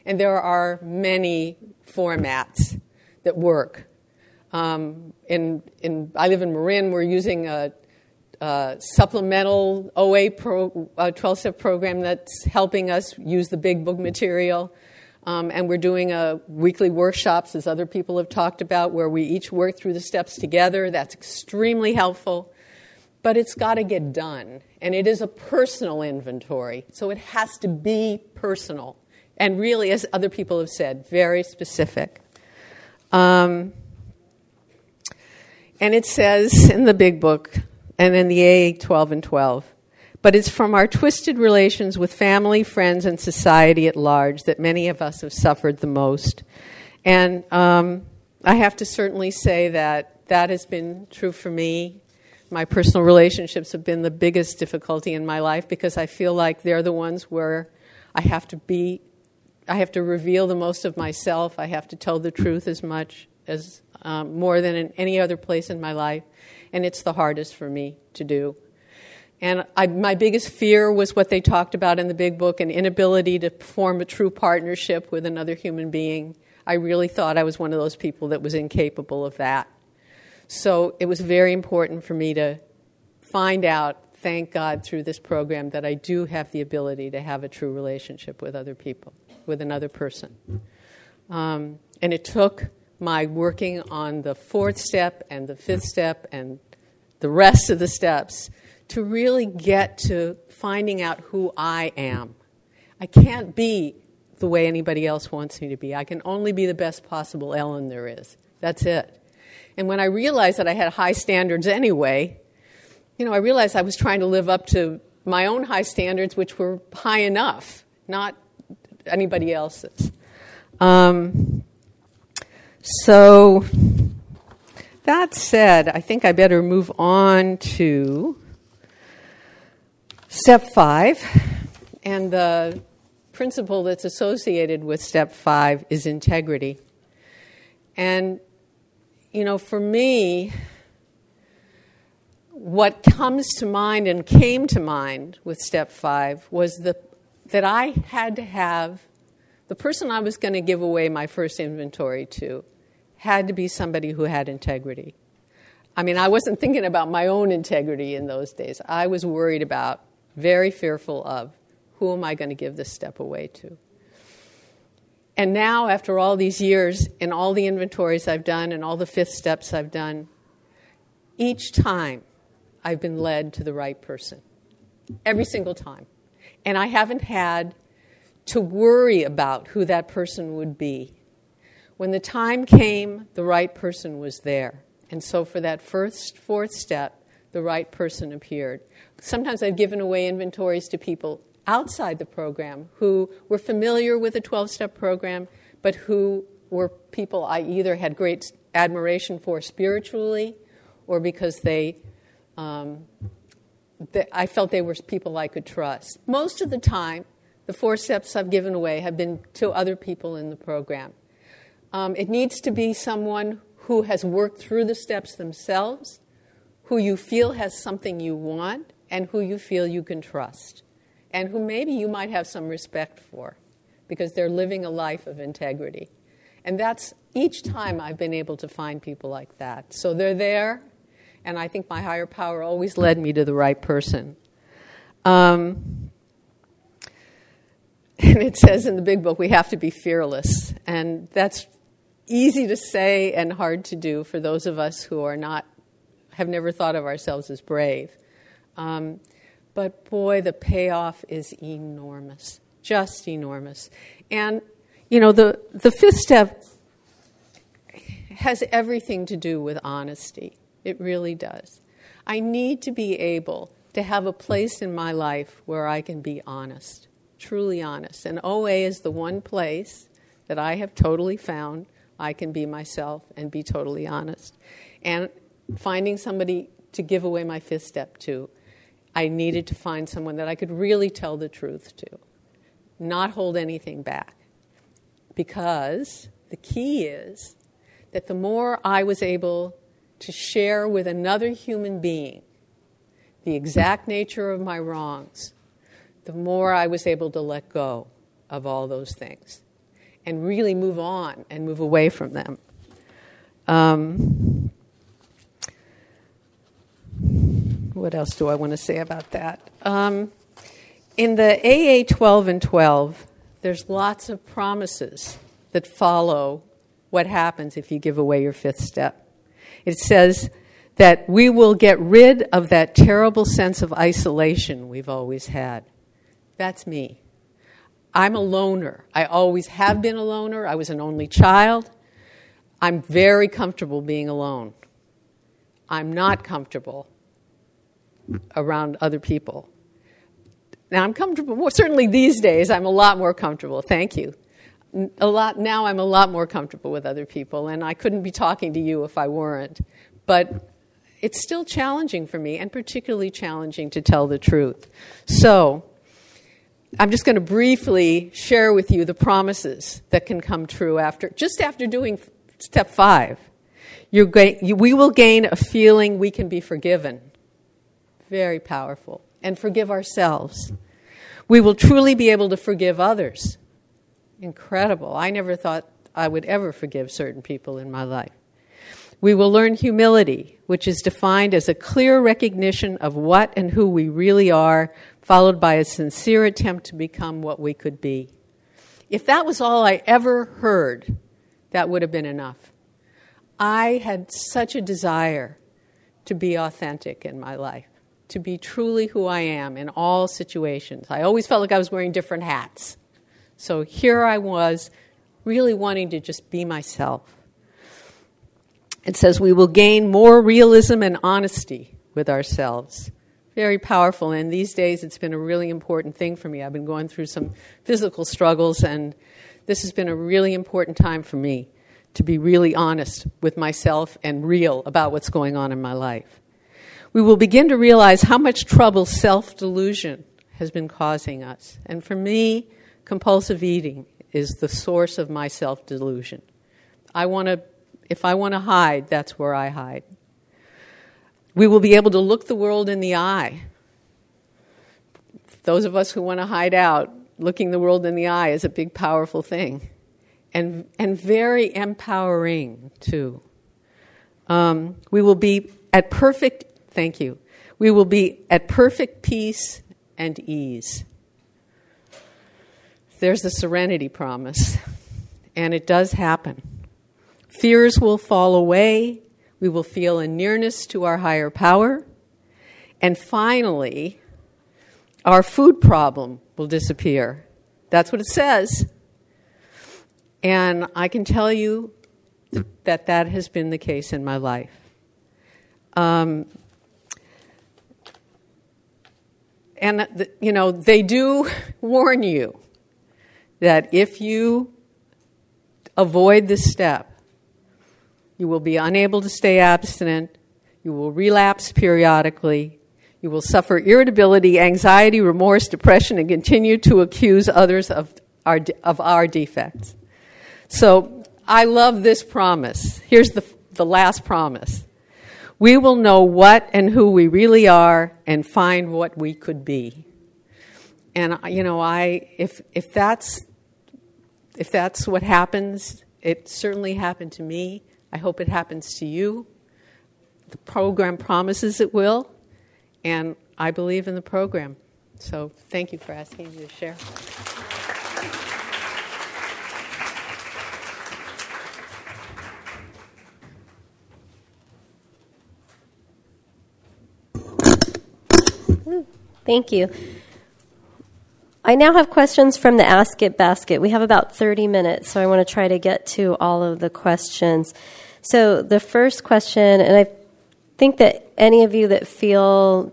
And there are many formats that work. Um, in, in, I live in Marin, we're using a, a supplemental OA 12 step program that's helping us use the big book material. Um, and we're doing a weekly workshops, as other people have talked about, where we each work through the steps together. That's extremely helpful. But it's got to get done. And it is a personal inventory. So it has to be personal. And really, as other people have said, very specific. Um, And it says in the big book and in the A 12 and 12 but it's from our twisted relations with family, friends, and society at large that many of us have suffered the most. And um, I have to certainly say that that has been true for me. My personal relationships have been the biggest difficulty in my life because I feel like they're the ones where I have to be, I have to reveal the most of myself. I have to tell the truth as much as um, more than in any other place in my life. And it's the hardest for me to do. And I, my biggest fear was what they talked about in the big book an inability to form a true partnership with another human being. I really thought I was one of those people that was incapable of that. So it was very important for me to find out, thank God, through this program, that I do have the ability to have a true relationship with other people, with another person. Um, and it took my working on the fourth step and the fifth step and the rest of the steps to really get to finding out who I am. I can't be the way anybody else wants me to be. I can only be the best possible Ellen there is. That's it. And when I realized that I had high standards anyway, you know, I realized I was trying to live up to my own high standards, which were high enough, not anybody else's. Um, so, that said, I think I better move on to Step five, and the principle that's associated with step five is integrity. And, you know, for me, what comes to mind and came to mind with step five was the, that I had to have the person I was going to give away my first inventory to had to be somebody who had integrity. I mean, I wasn't thinking about my own integrity in those days. I was worried about very fearful of who am I going to give this step away to? And now, after all these years, and all the inventories I've done and all the fifth steps I've done, each time I've been led to the right person. Every single time. And I haven't had to worry about who that person would be. When the time came, the right person was there. And so, for that first, fourth step, the right person appeared. Sometimes I've given away inventories to people outside the program who were familiar with the 12 step program, but who were people I either had great admiration for spiritually or because they, um, they, I felt they were people I could trust. Most of the time, the four steps I've given away have been to other people in the program. Um, it needs to be someone who has worked through the steps themselves who you feel has something you want and who you feel you can trust, and who maybe you might have some respect for because they're living a life of integrity. And that's each time I've been able to find people like that. So they're there, and I think my higher power always led me to the right person. Um, and it says in the big book, we have to be fearless. And that's easy to say and hard to do for those of us who are not have never thought of ourselves as brave. Um, but boy, the payoff is enormous, just enormous. And, you know, the, the fifth step has everything to do with honesty. It really does. I need to be able to have a place in my life where I can be honest, truly honest. And OA is the one place that I have totally found I can be myself and be totally honest. And finding somebody to give away my fifth step to, I needed to find someone that I could really tell the truth to, not hold anything back. Because the key is that the more I was able to share with another human being the exact nature of my wrongs, the more I was able to let go of all those things and really move on and move away from them. Um, what else do I want to say about that? Um, in the AA 12 and 12, there's lots of promises that follow what happens if you give away your fifth step. It says that we will get rid of that terrible sense of isolation we've always had. That's me. I'm a loner. I always have been a loner. I was an only child. I'm very comfortable being alone. I'm not comfortable around other people. Now I'm comfortable. Well, certainly these days, I'm a lot more comfortable. Thank you. A lot now. I'm a lot more comfortable with other people, and I couldn't be talking to you if I weren't. But it's still challenging for me, and particularly challenging to tell the truth. So I'm just going to briefly share with you the promises that can come true after just after doing step five. You're you, we will gain a feeling we can be forgiven. Very powerful. And forgive ourselves. We will truly be able to forgive others. Incredible. I never thought I would ever forgive certain people in my life. We will learn humility, which is defined as a clear recognition of what and who we really are followed by a sincere attempt to become what we could be. If that was all I ever heard, that would have been enough. I had such a desire to be authentic in my life, to be truly who I am in all situations. I always felt like I was wearing different hats. So here I was, really wanting to just be myself. It says we will gain more realism and honesty with ourselves very powerful. And these days, it's been a really important thing for me. I've been going through some physical struggles, and this has been a really important time for me to be really honest with myself and real about what's going on in my life. We will begin to realize how much trouble self delusion has been causing us. And for me, compulsive eating is the source of my self delusion. I want to, if I want to hide, that's where I hide. We will be able to look the world in the eye. Those of us who want to hide out, looking the world in the eye is a big, powerful thing. And, and very empowering, too. Um, we will be at perfect, thank you, we will be at perfect peace and ease. There's the serenity promise, and it does happen. Fears will fall away, we will feel a nearness to our higher power. And finally, our food problem will disappear. That's what it says. And I can tell you that that has been the case in my life. Um, and, you know, they do warn you that if you avoid this step, you will be unable to stay abstinent. You will relapse periodically. You will suffer irritability, anxiety, remorse, depression, and continue to accuse others of our, of our defects. So I love this promise. Here's the, the last promise we will know what and who we really are and find what we could be. And uh, you know, I if if that's if that's what happens, it certainly happened to me. I hope it happens to you. The program promises it will, and I believe in the program. So thank you for asking me to share. Thank you. I now have questions from the Ask It basket. We have about 30 minutes, so I want to try to get to all of the questions. So, the first question, and I think that any of you that feel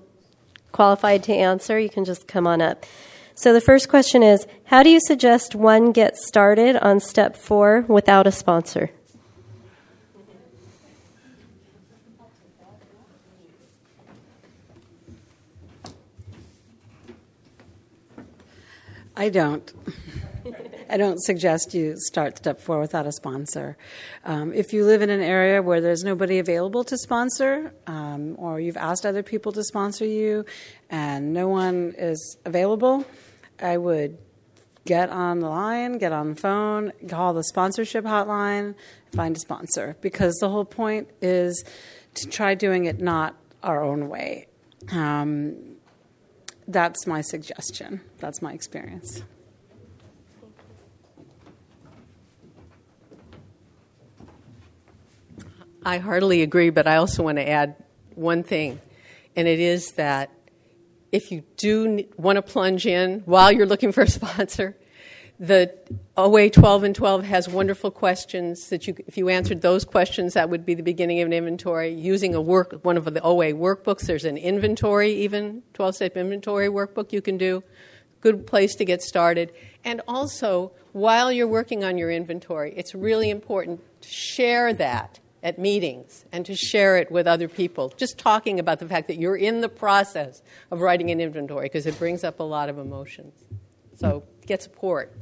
qualified to answer, you can just come on up. So, the first question is How do you suggest one get started on step four without a sponsor? I don't. I don't suggest you start step four without a sponsor. Um, if you live in an area where there's nobody available to sponsor, um, or you've asked other people to sponsor you and no one is available, I would get on the line, get on the phone, call the sponsorship hotline, find a sponsor. Because the whole point is to try doing it not our own way. Um, that's my suggestion. That's my experience. I heartily agree, but I also want to add one thing, and it is that if you do want to plunge in while you're looking for a sponsor, the OA 12 and 12 has wonderful questions that you, if you answered those questions, that would be the beginning of an inventory. Using a work, one of the OA workbooks, there's an inventory, even 12 step inventory workbook you can do. Good place to get started. And also, while you're working on your inventory, it's really important to share that at meetings and to share it with other people. Just talking about the fact that you're in the process of writing an inventory because it brings up a lot of emotions. So get support.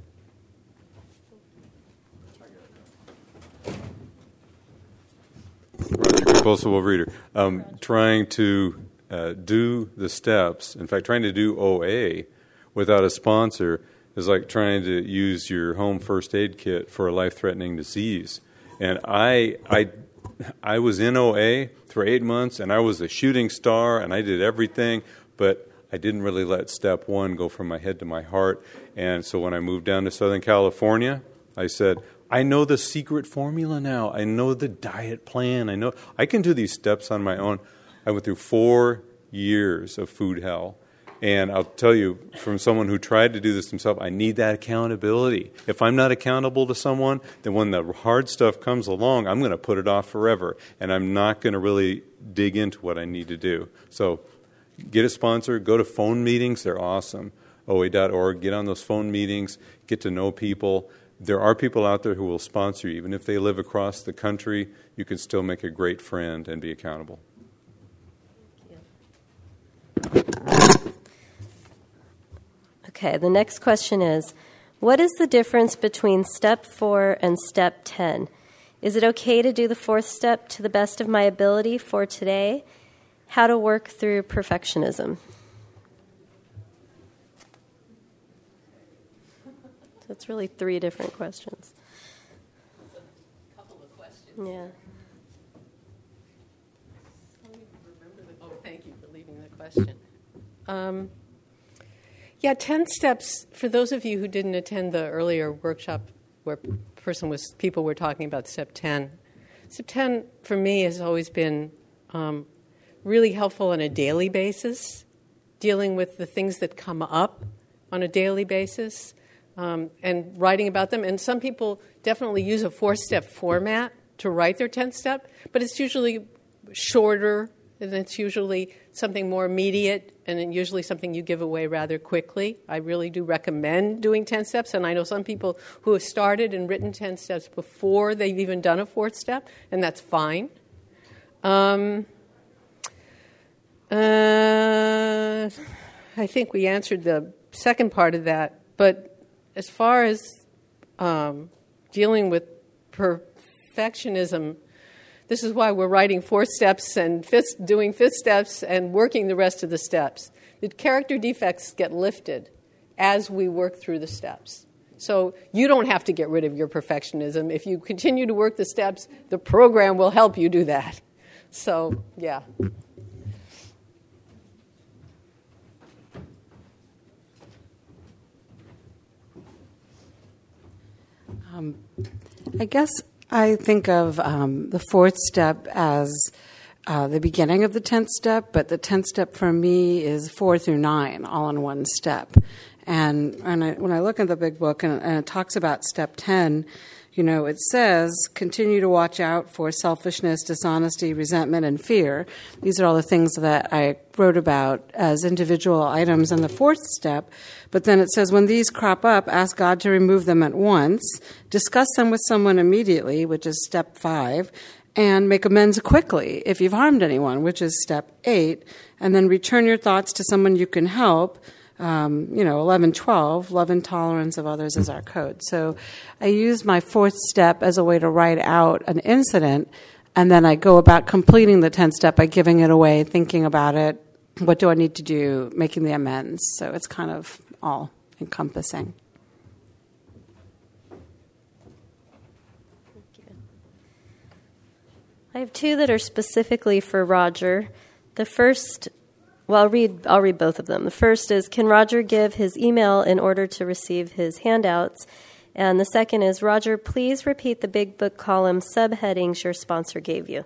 Roger, compulsive reader. Um, trying to uh, do the steps, in fact, trying to do OA without a sponsor is like trying to use your home first aid kit for a life threatening disease. And I, I, I was in OA for eight months and I was a shooting star and I did everything, but I didn't really let step one go from my head to my heart. And so when I moved down to Southern California, I said, I know the secret formula now. I know the diet plan. I know I can do these steps on my own. I went through four years of food hell. And I'll tell you, from someone who tried to do this himself, I need that accountability. If I'm not accountable to someone, then when the hard stuff comes along, I'm going to put it off forever. And I'm not going to really dig into what I need to do. So get a sponsor, go to phone meetings, they're awesome. OA.org, get on those phone meetings, get to know people there are people out there who will sponsor you. Even if they live across the country, you can still make a great friend and be accountable. Okay, the next question is What is the difference between step four and step 10? Is it okay to do the fourth step to the best of my ability for today? How to work through perfectionism. That's really three different questions. Yeah. Oh, thank you for leaving the question. Um, yeah, 10 steps, for those of you who didn't attend the earlier workshop where person was, people were talking about step 10. Step 10 for me has always been um, really helpful on a daily basis, dealing with the things that come up on a daily basis um, and writing about them. And some people definitely use a four step format to write their 10th step, but it's usually shorter and it's usually something more immediate and usually something you give away rather quickly. I really do recommend doing 10 steps, and I know some people who have started and written 10 steps before they've even done a fourth step, and that's fine. Um, uh, I think we answered the second part of that, but as far as um, dealing with perfectionism, this is why we're writing four steps and fifth, doing fifth steps and working the rest of the steps. The character defects get lifted as we work through the steps. So you don't have to get rid of your perfectionism. If you continue to work the steps, the program will help you do that. So, yeah. Um, I guess I think of um, the fourth step as uh, the beginning of the tenth step, but the tenth step for me is four through nine, all in one step. And, and I, when I look at the big book and, and it talks about step ten, you know, it says continue to watch out for selfishness, dishonesty, resentment, and fear. These are all the things that I wrote about as individual items in the fourth step. But then it says when these crop up, ask God to remove them at once, discuss them with someone immediately, which is step five, and make amends quickly if you've harmed anyone, which is step eight, and then return your thoughts to someone you can help um, you know, 11, 12, love and tolerance of others is our code. So I use my fourth step as a way to write out an incident, and then I go about completing the 10th step by giving it away, thinking about it. What do I need to do? Making the amends. So it's kind of all encompassing. I have two that are specifically for Roger. The first well, I'll read, I'll read both of them. The first is Can Roger give his email in order to receive his handouts? And the second is Roger, please repeat the big book column subheadings your sponsor gave you.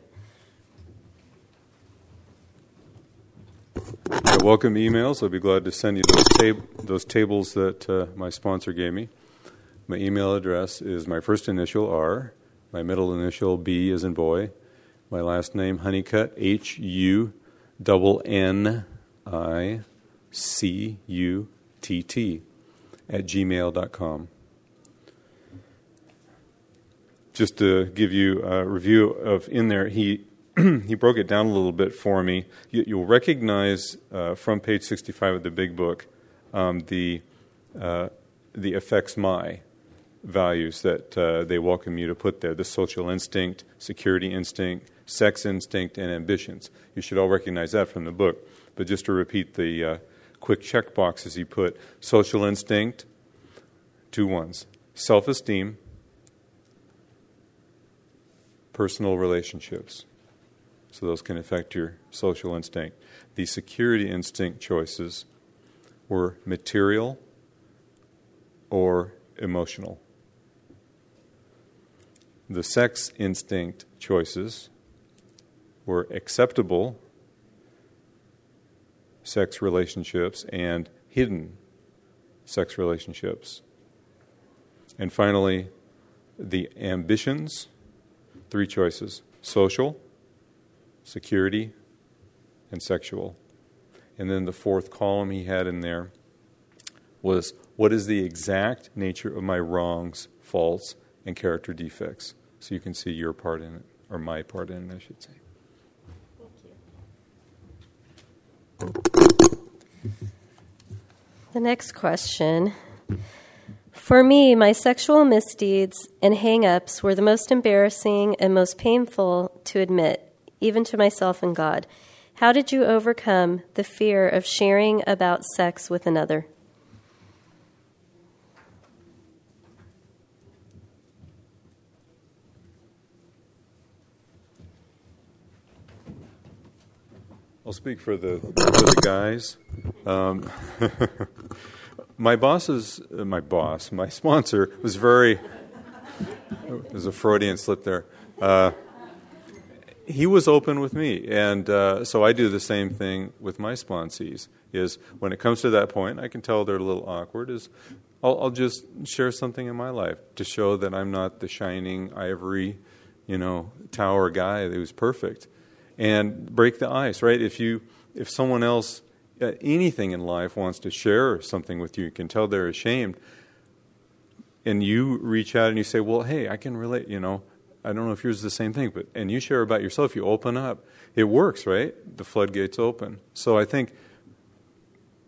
I welcome emails. I'll be glad to send you those, tab- those tables that uh, my sponsor gave me. My email address is my first initial R, my middle initial B as in boy, my last name Hunnicutt H U double N I C U T T at gmail.com. Just to give you a review of in there, he he broke it down a little bit for me. You, will recognize uh, from page 65 of the big book um, the uh, the affects my values that uh, they welcome you to put there: the social instinct, security instinct, sex instinct, and ambitions. You should all recognize that from the book. But just to repeat the uh, quick check boxes he put: social instinct, two ones, self-esteem, personal relationships so those can affect your social instinct. The security instinct choices were material or emotional. The sex instinct choices were acceptable sex relationships and hidden sex relationships. And finally, the ambitions three choices social, security, and sexual. And then the fourth column he had in there was what is the exact nature of my wrongs, faults, and character defects? So you can see your part in it, or my part in it, I should say. The next question. For me, my sexual misdeeds and hang ups were the most embarrassing and most painful to admit even to myself and God. How did you overcome the fear of sharing about sex with another? I'll speak for the, for the guys. Um, my boss's, uh, my boss, my sponsor was very, there's a Freudian slip there. Uh, he was open with me, and uh, so I do the same thing with my sponsees. Is when it comes to that point, I can tell they're a little awkward. Is I'll, I'll just share something in my life to show that I'm not the shining ivory, you know, tower guy who's perfect, and break the ice. Right? If you if someone else uh, anything in life wants to share something with you, you can tell they're ashamed, and you reach out and you say, "Well, hey, I can relate," you know I don't know if yours is the same thing, but and you share about yourself, you open up. It works, right? The floodgates open. So I think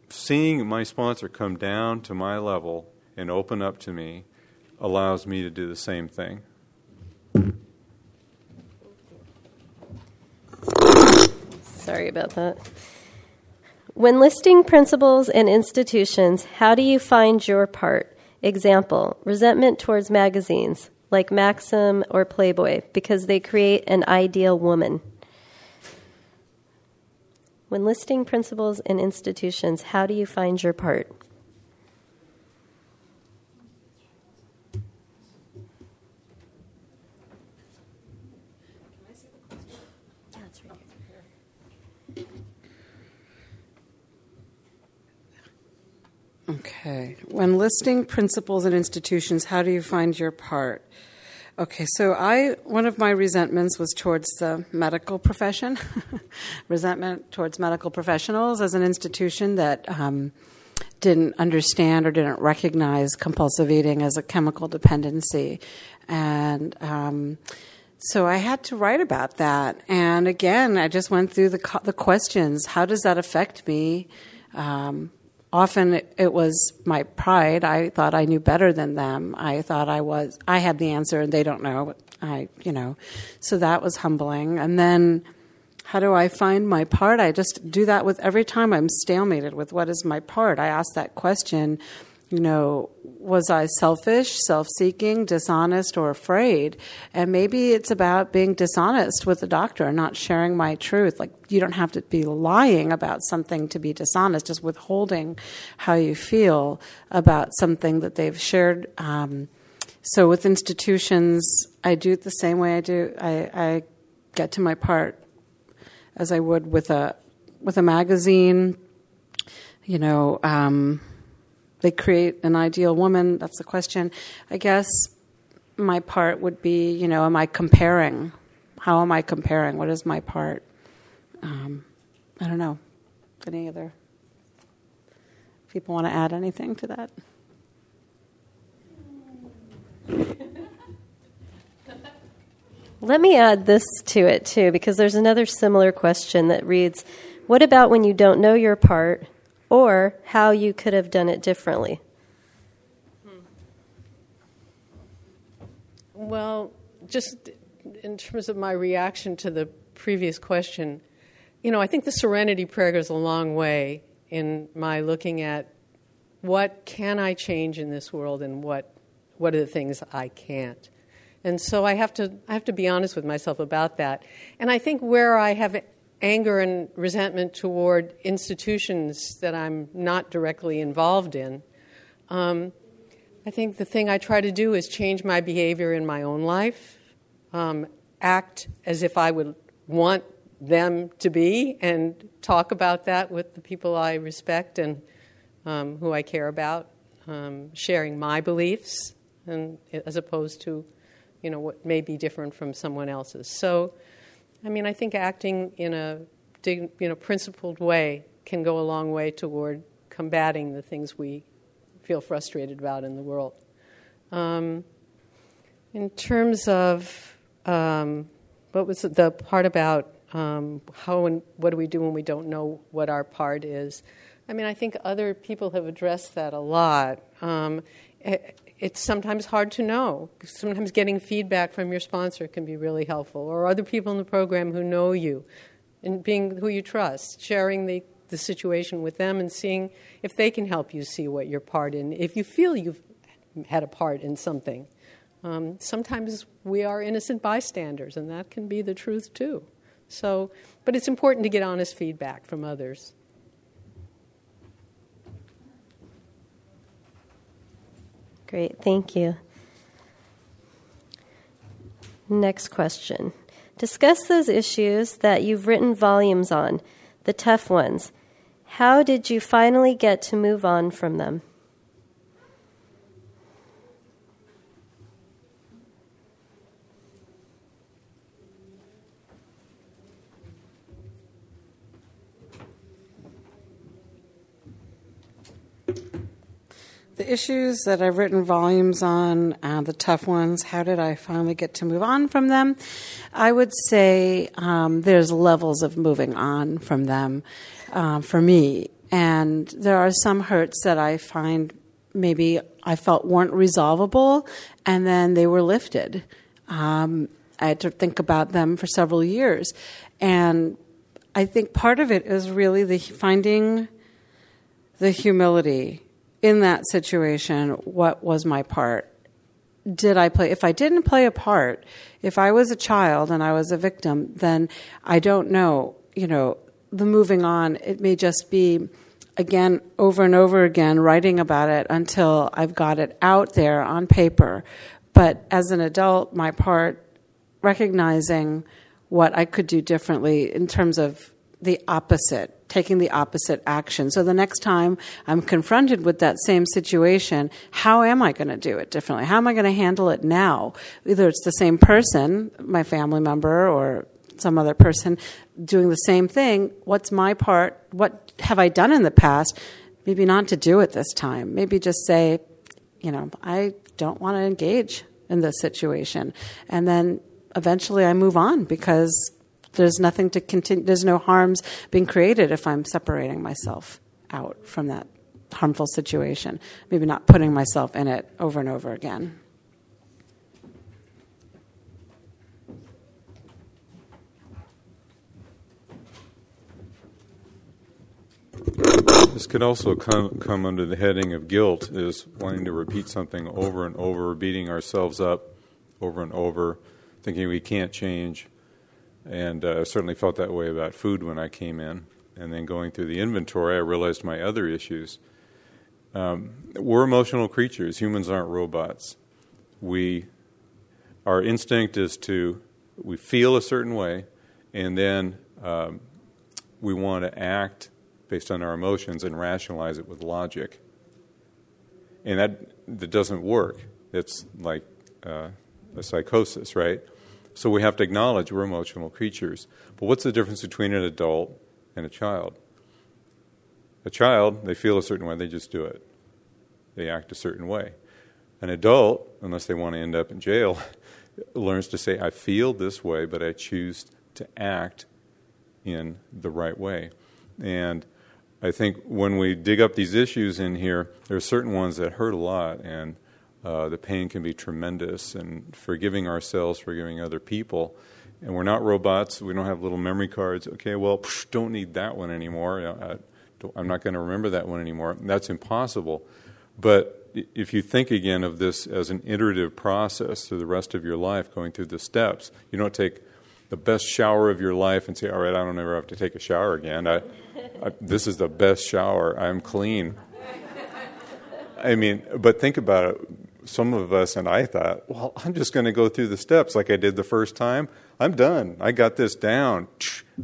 seeing my sponsor come down to my level and open up to me allows me to do the same thing. Sorry about that. When listing principles and institutions, how do you find your part? Example resentment towards magazines like Maxim or Playboy because they create an ideal woman. When listing principles and institutions, how do you find your part? Okay. When listing principles and institutions, how do you find your part? Okay, so I one of my resentments was towards the medical profession, resentment towards medical professionals as an institution that um, didn't understand or didn't recognize compulsive eating as a chemical dependency, and um, so I had to write about that. And again, I just went through the the questions: How does that affect me? Um, often it was my pride. I thought I knew better than them. I thought I was I had the answer and they don't know. I, you know. So that was humbling. And then how do I find my part? I just do that with every time I'm stalemated with what is my part. I ask that question you know, was I selfish, self seeking, dishonest, or afraid? And maybe it's about being dishonest with the doctor and not sharing my truth. Like, you don't have to be lying about something to be dishonest, just withholding how you feel about something that they've shared. Um, so, with institutions, I do it the same way I do. I, I get to my part as I would with a with a magazine. You know, um, they create an ideal woman. That's the question. I guess my part would be, you know, am I comparing? How am I comparing? What is my part? Um, I don't know. Any other people want to add anything to that? Let me add this to it too, because there's another similar question that reads What about when you don't know your part or how you could have done it differently? Hmm. Well, just in terms of my reaction to the previous question, you know, I think the serenity prayer goes a long way in my looking at what can I change in this world and what what are the things I can't. And so I have to I have to be honest with myself about that. And I think where I have anger and resentment toward institutions that I'm not directly involved in, um, I think the thing I try to do is change my behavior in my own life, um, act as if I would want them to be, and talk about that with the people I respect and um, who I care about, um, sharing my beliefs, and as opposed to, you know, what may be different from someone else's. So, I mean, I think acting in a you know principled way can go a long way toward combating the things we feel frustrated about in the world. Um, in terms of um, what was the part about um, how and what do we do when we don't know what our part is? I mean, I think other people have addressed that a lot. Um, it, it's sometimes hard to know. Sometimes getting feedback from your sponsor can be really helpful, or other people in the program who know you, and being who you trust, sharing the the situation with them and seeing if they can help you see what your part in. If you feel you've had a part in something, um, sometimes we are innocent bystanders, and that can be the truth too. So, but it's important to get honest feedback from others. Great, thank you. Next question. Discuss those issues that you've written volumes on, the tough ones. How did you finally get to move on from them? The issues that I've written volumes on, uh, the tough ones, how did I finally get to move on from them? I would say um, there's levels of moving on from them uh, for me. And there are some hurts that I find maybe I felt weren't resolvable, and then they were lifted. Um, I had to think about them for several years. And I think part of it is really the finding the humility in that situation. What was my part? Did I play? If I didn't play a part, if I was a child and I was a victim, then I don't know. You know, the moving on, it may just be again over and over again writing about it until I've got it out there on paper. But as an adult, my part recognizing what I could do differently in terms of the opposite, taking the opposite action. So the next time I'm confronted with that same situation, how am I going to do it differently? How am I going to handle it now? Either it's the same person, my family member, or some other person doing the same thing. What's my part? What have I done in the past? Maybe not to do it this time. Maybe just say, you know, I don't want to engage in this situation. And then eventually I move on because there's nothing to continue, there's no harms being created if I'm separating myself out from that harmful situation. Maybe not putting myself in it over and over again. This could also come, come under the heading of guilt, is wanting to repeat something over and over, beating ourselves up over and over, thinking we can't change. And uh, I certainly felt that way about food when I came in. And then going through the inventory, I realized my other issues. Um, we're emotional creatures. Humans aren't robots. We, our instinct is to, we feel a certain way, and then um, we want to act based on our emotions and rationalize it with logic. and that that doesn't work. It's like uh, a psychosis, right? So we have to acknowledge we're emotional creatures. But what's the difference between an adult and a child? A child, they feel a certain way, they just do it. They act a certain way. An adult, unless they want to end up in jail, learns to say, I feel this way, but I choose to act in the right way. And I think when we dig up these issues in here, there are certain ones that hurt a lot, and uh, the pain can be tremendous. And forgiving ourselves, forgiving other people, and we're not robots. We don't have little memory cards. Okay, well, psh, don't need that one anymore. I, I'm not going to remember that one anymore. That's impossible. But if you think again of this as an iterative process through the rest of your life, going through the steps, you don't take the best shower of your life and say, "All right, I don't ever have to take a shower again." I, I, this is the best shower. I'm clean. I mean, but think about it. Some of us and I thought, well, I'm just going to go through the steps like I did the first time. I'm done. I got this down.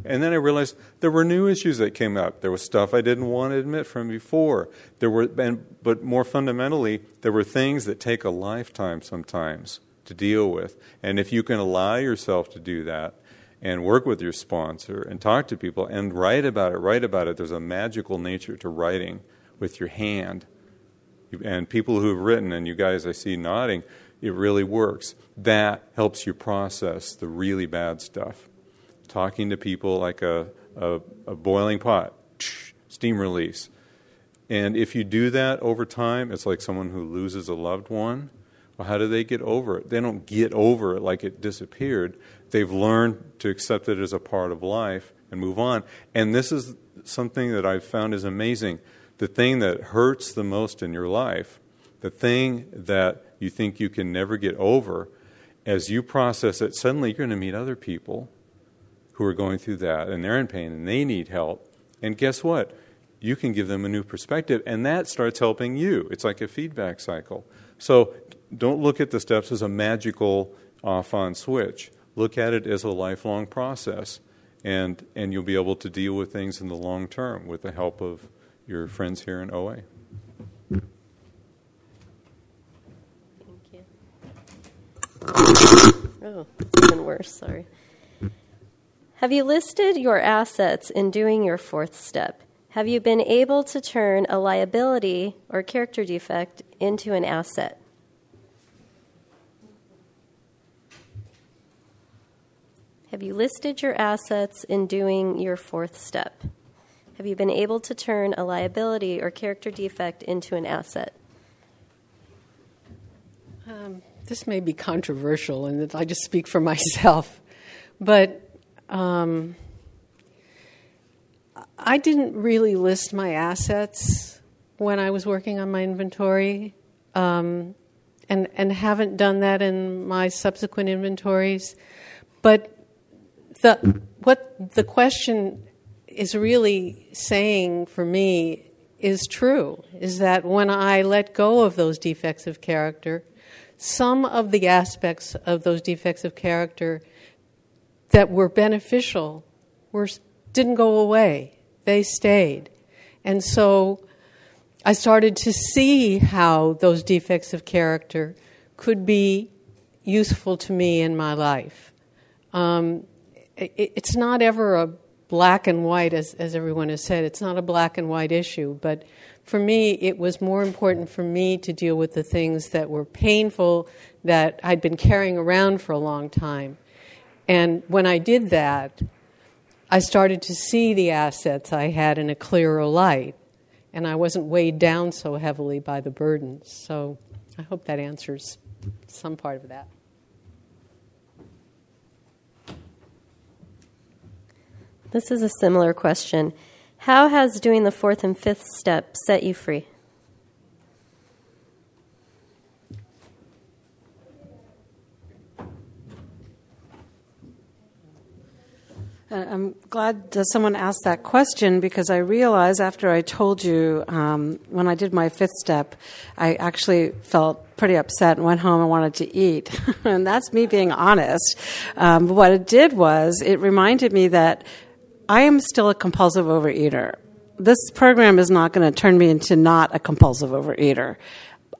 And then I realized there were new issues that came up. There was stuff I didn't want to admit from before. There were, and, but more fundamentally, there were things that take a lifetime sometimes to deal with. And if you can allow yourself to do that and work with your sponsor and talk to people and write about it, write about it, there's a magical nature to writing with your hand. And people who have written, and you guys I see nodding, it really works. That helps you process the really bad stuff. Talking to people like a, a, a boiling pot, steam release. And if you do that over time, it's like someone who loses a loved one. Well, how do they get over it? They don't get over it like it disappeared. They've learned to accept it as a part of life and move on. And this is something that I've found is amazing. The thing that hurts the most in your life, the thing that you think you can never get over, as you process it, suddenly you're going to meet other people who are going through that and they're in pain and they need help. And guess what? You can give them a new perspective, and that starts helping you. It's like a feedback cycle. So don't look at the steps as a magical off on switch. Look at it as a lifelong process, and, and you'll be able to deal with things in the long term with the help of your friends here in OA. Thank you. Oh, even worse, sorry. Have you listed your assets in doing your fourth step? Have you been able to turn a liability or character defect into an asset? Have you listed your assets in doing your fourth step? Have you been able to turn a liability or character defect into an asset? Um, this may be controversial, and I just speak for myself, but um, I didn't really list my assets when I was working on my inventory, um, and and haven't done that in my subsequent inventories. But the what the question is really saying for me is true is that when I let go of those defects of character, some of the aspects of those defects of character that were beneficial were, didn't go away, they stayed. And so I started to see how those defects of character could be useful to me in my life. Um, it, it's not ever a black and white, as, as everyone has said, it's not a black and white issue, but for me, it was more important for me to deal with the things that were painful that I'd been carrying around for a long time. And when I did that, I started to see the assets I had in a clearer light, and I wasn't weighed down so heavily by the burdens. So I hope that answers some part of that. This is a similar question. How has doing the fourth and fifth step set you free? Uh, I'm glad someone asked that question because I realize after I told you um, when I did my fifth step, I actually felt pretty upset and went home and wanted to eat. and that's me being honest. Um, but what it did was it reminded me that I am still a compulsive overeater. This program is not going to turn me into not a compulsive overeater.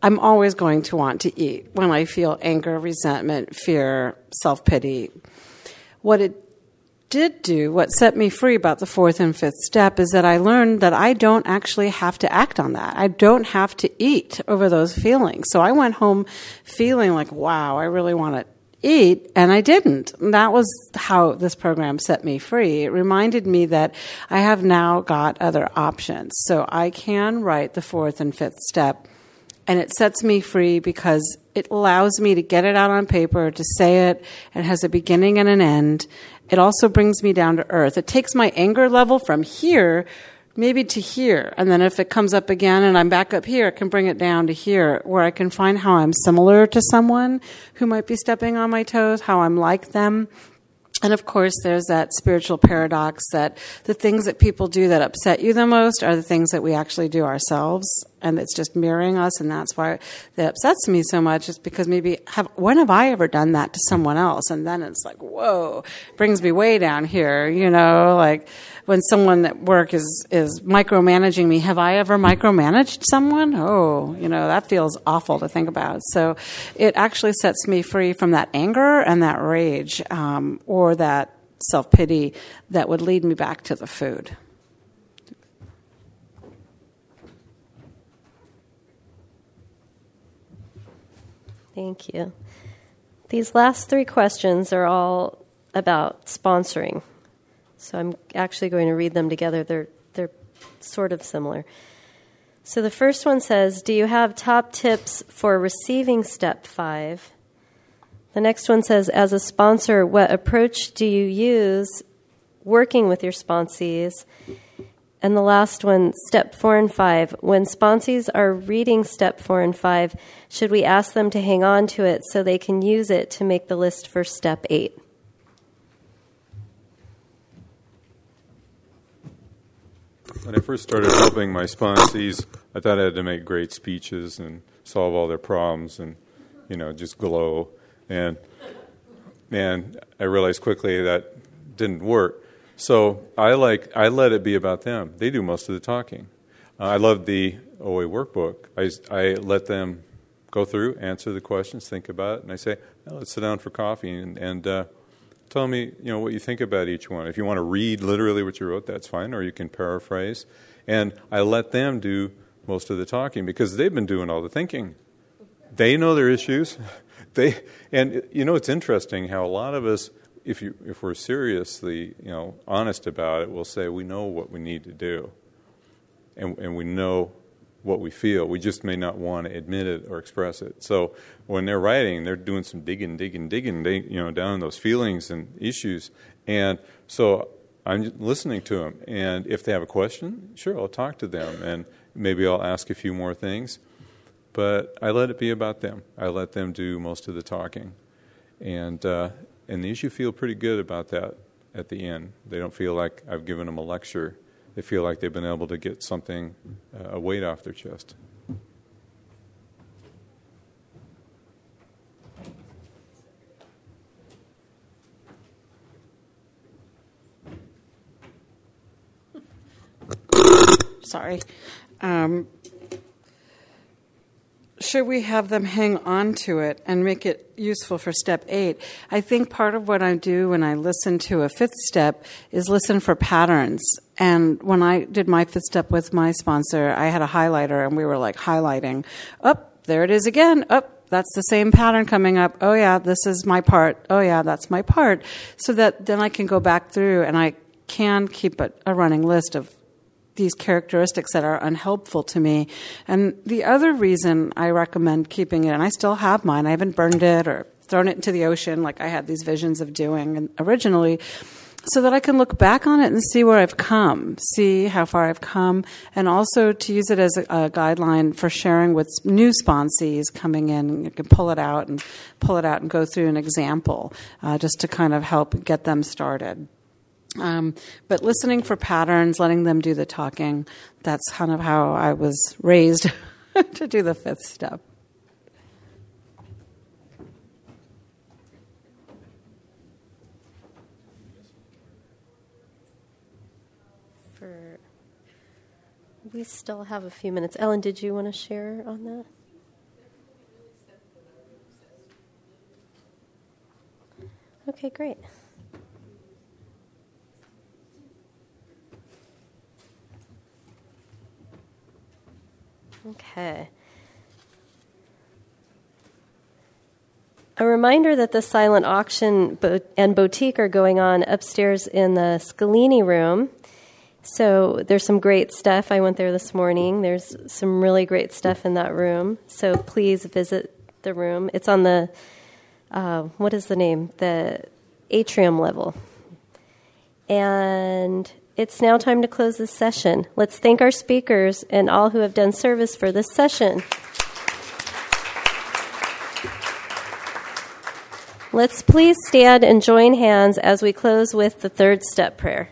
I'm always going to want to eat when I feel anger, resentment, fear, self pity. What it did do, what set me free about the fourth and fifth step, is that I learned that I don't actually have to act on that. I don't have to eat over those feelings. So I went home feeling like, wow, I really want to eat, and I didn't. And that was how this program set me free. It reminded me that I have now got other options. So I can write the fourth and fifth step, and it sets me free because it allows me to get it out on paper, to say it, and has a beginning and an end, it also brings me down to earth. It takes my anger level from here maybe to here. And then if it comes up again and I'm back up here, I can bring it down to here where I can find how I'm similar to someone who might be stepping on my toes, how I'm like them. And of course, there's that spiritual paradox that the things that people do that upset you the most are the things that we actually do ourselves and it's just mirroring us, and that's why it upsets me so much. Is because maybe have when have I ever done that to someone else? And then it's like, whoa, brings me way down here. You know, like when someone at work is is micromanaging me. Have I ever micromanaged someone? Oh, you know, that feels awful to think about. So it actually sets me free from that anger and that rage, um, or that self pity that would lead me back to the food. Thank you. These last three questions are all about sponsoring. So I'm actually going to read them together. They're, they're sort of similar. So the first one says Do you have top tips for receiving step five? The next one says As a sponsor, what approach do you use working with your sponsees? And the last one, step four and five. When sponsees are reading step four and five, should we ask them to hang on to it so they can use it to make the list for step eight? When I first started helping my sponsees, I thought I had to make great speeches and solve all their problems and, you know, just glow. And, and I realized quickly that didn't work. So I like I let it be about them. They do most of the talking. Uh, I love the OA workbook. I, I let them go through, answer the questions, think about it, and I say, let's sit down for coffee and, and uh, tell me you know what you think about each one. If you want to read literally what you wrote, that's fine, or you can paraphrase. And I let them do most of the talking because they've been doing all the thinking. They know their issues. they and you know it's interesting how a lot of us if you if we're seriously you know honest about it, we'll say we know what we need to do, and and we know what we feel. We just may not want to admit it or express it. So when they're writing, they're doing some digging, digging, digging, you know, down in those feelings and issues. And so I'm listening to them. And if they have a question, sure, I'll talk to them, and maybe I'll ask a few more things. But I let it be about them. I let them do most of the talking, and uh, and these you feel pretty good about that at the end. They don't feel like I've given them a lecture. They feel like they've been able to get something, uh, a weight off their chest. Sorry. Um, should we have them hang on to it and make it useful for step eight? I think part of what I do when I listen to a fifth step is listen for patterns. And when I did my fifth step with my sponsor, I had a highlighter and we were like highlighting. Up, oh, there it is again. Up, oh, that's the same pattern coming up. Oh, yeah, this is my part. Oh, yeah, that's my part. So that then I can go back through and I can keep a, a running list of these characteristics that are unhelpful to me. And the other reason I recommend keeping it, and I still have mine, I haven't burned it or thrown it into the ocean like I had these visions of doing originally, so that I can look back on it and see where I've come, see how far I've come, and also to use it as a, a guideline for sharing with new sponsees coming in. You can pull it out and pull it out and go through an example uh, just to kind of help get them started. Um, but listening for patterns, letting them do the talking, that's kind of how I was raised to do the fifth step. For we still have a few minutes. Ellen, did you want to share on that? Okay, great. Okay. A reminder that the silent auction and boutique are going on upstairs in the Scalini room. So there's some great stuff. I went there this morning. There's some really great stuff in that room. So please visit the room. It's on the, uh, what is the name? The atrium level. And it's now time to close this session. Let's thank our speakers and all who have done service for this session. Let's please stand and join hands as we close with the third step prayer.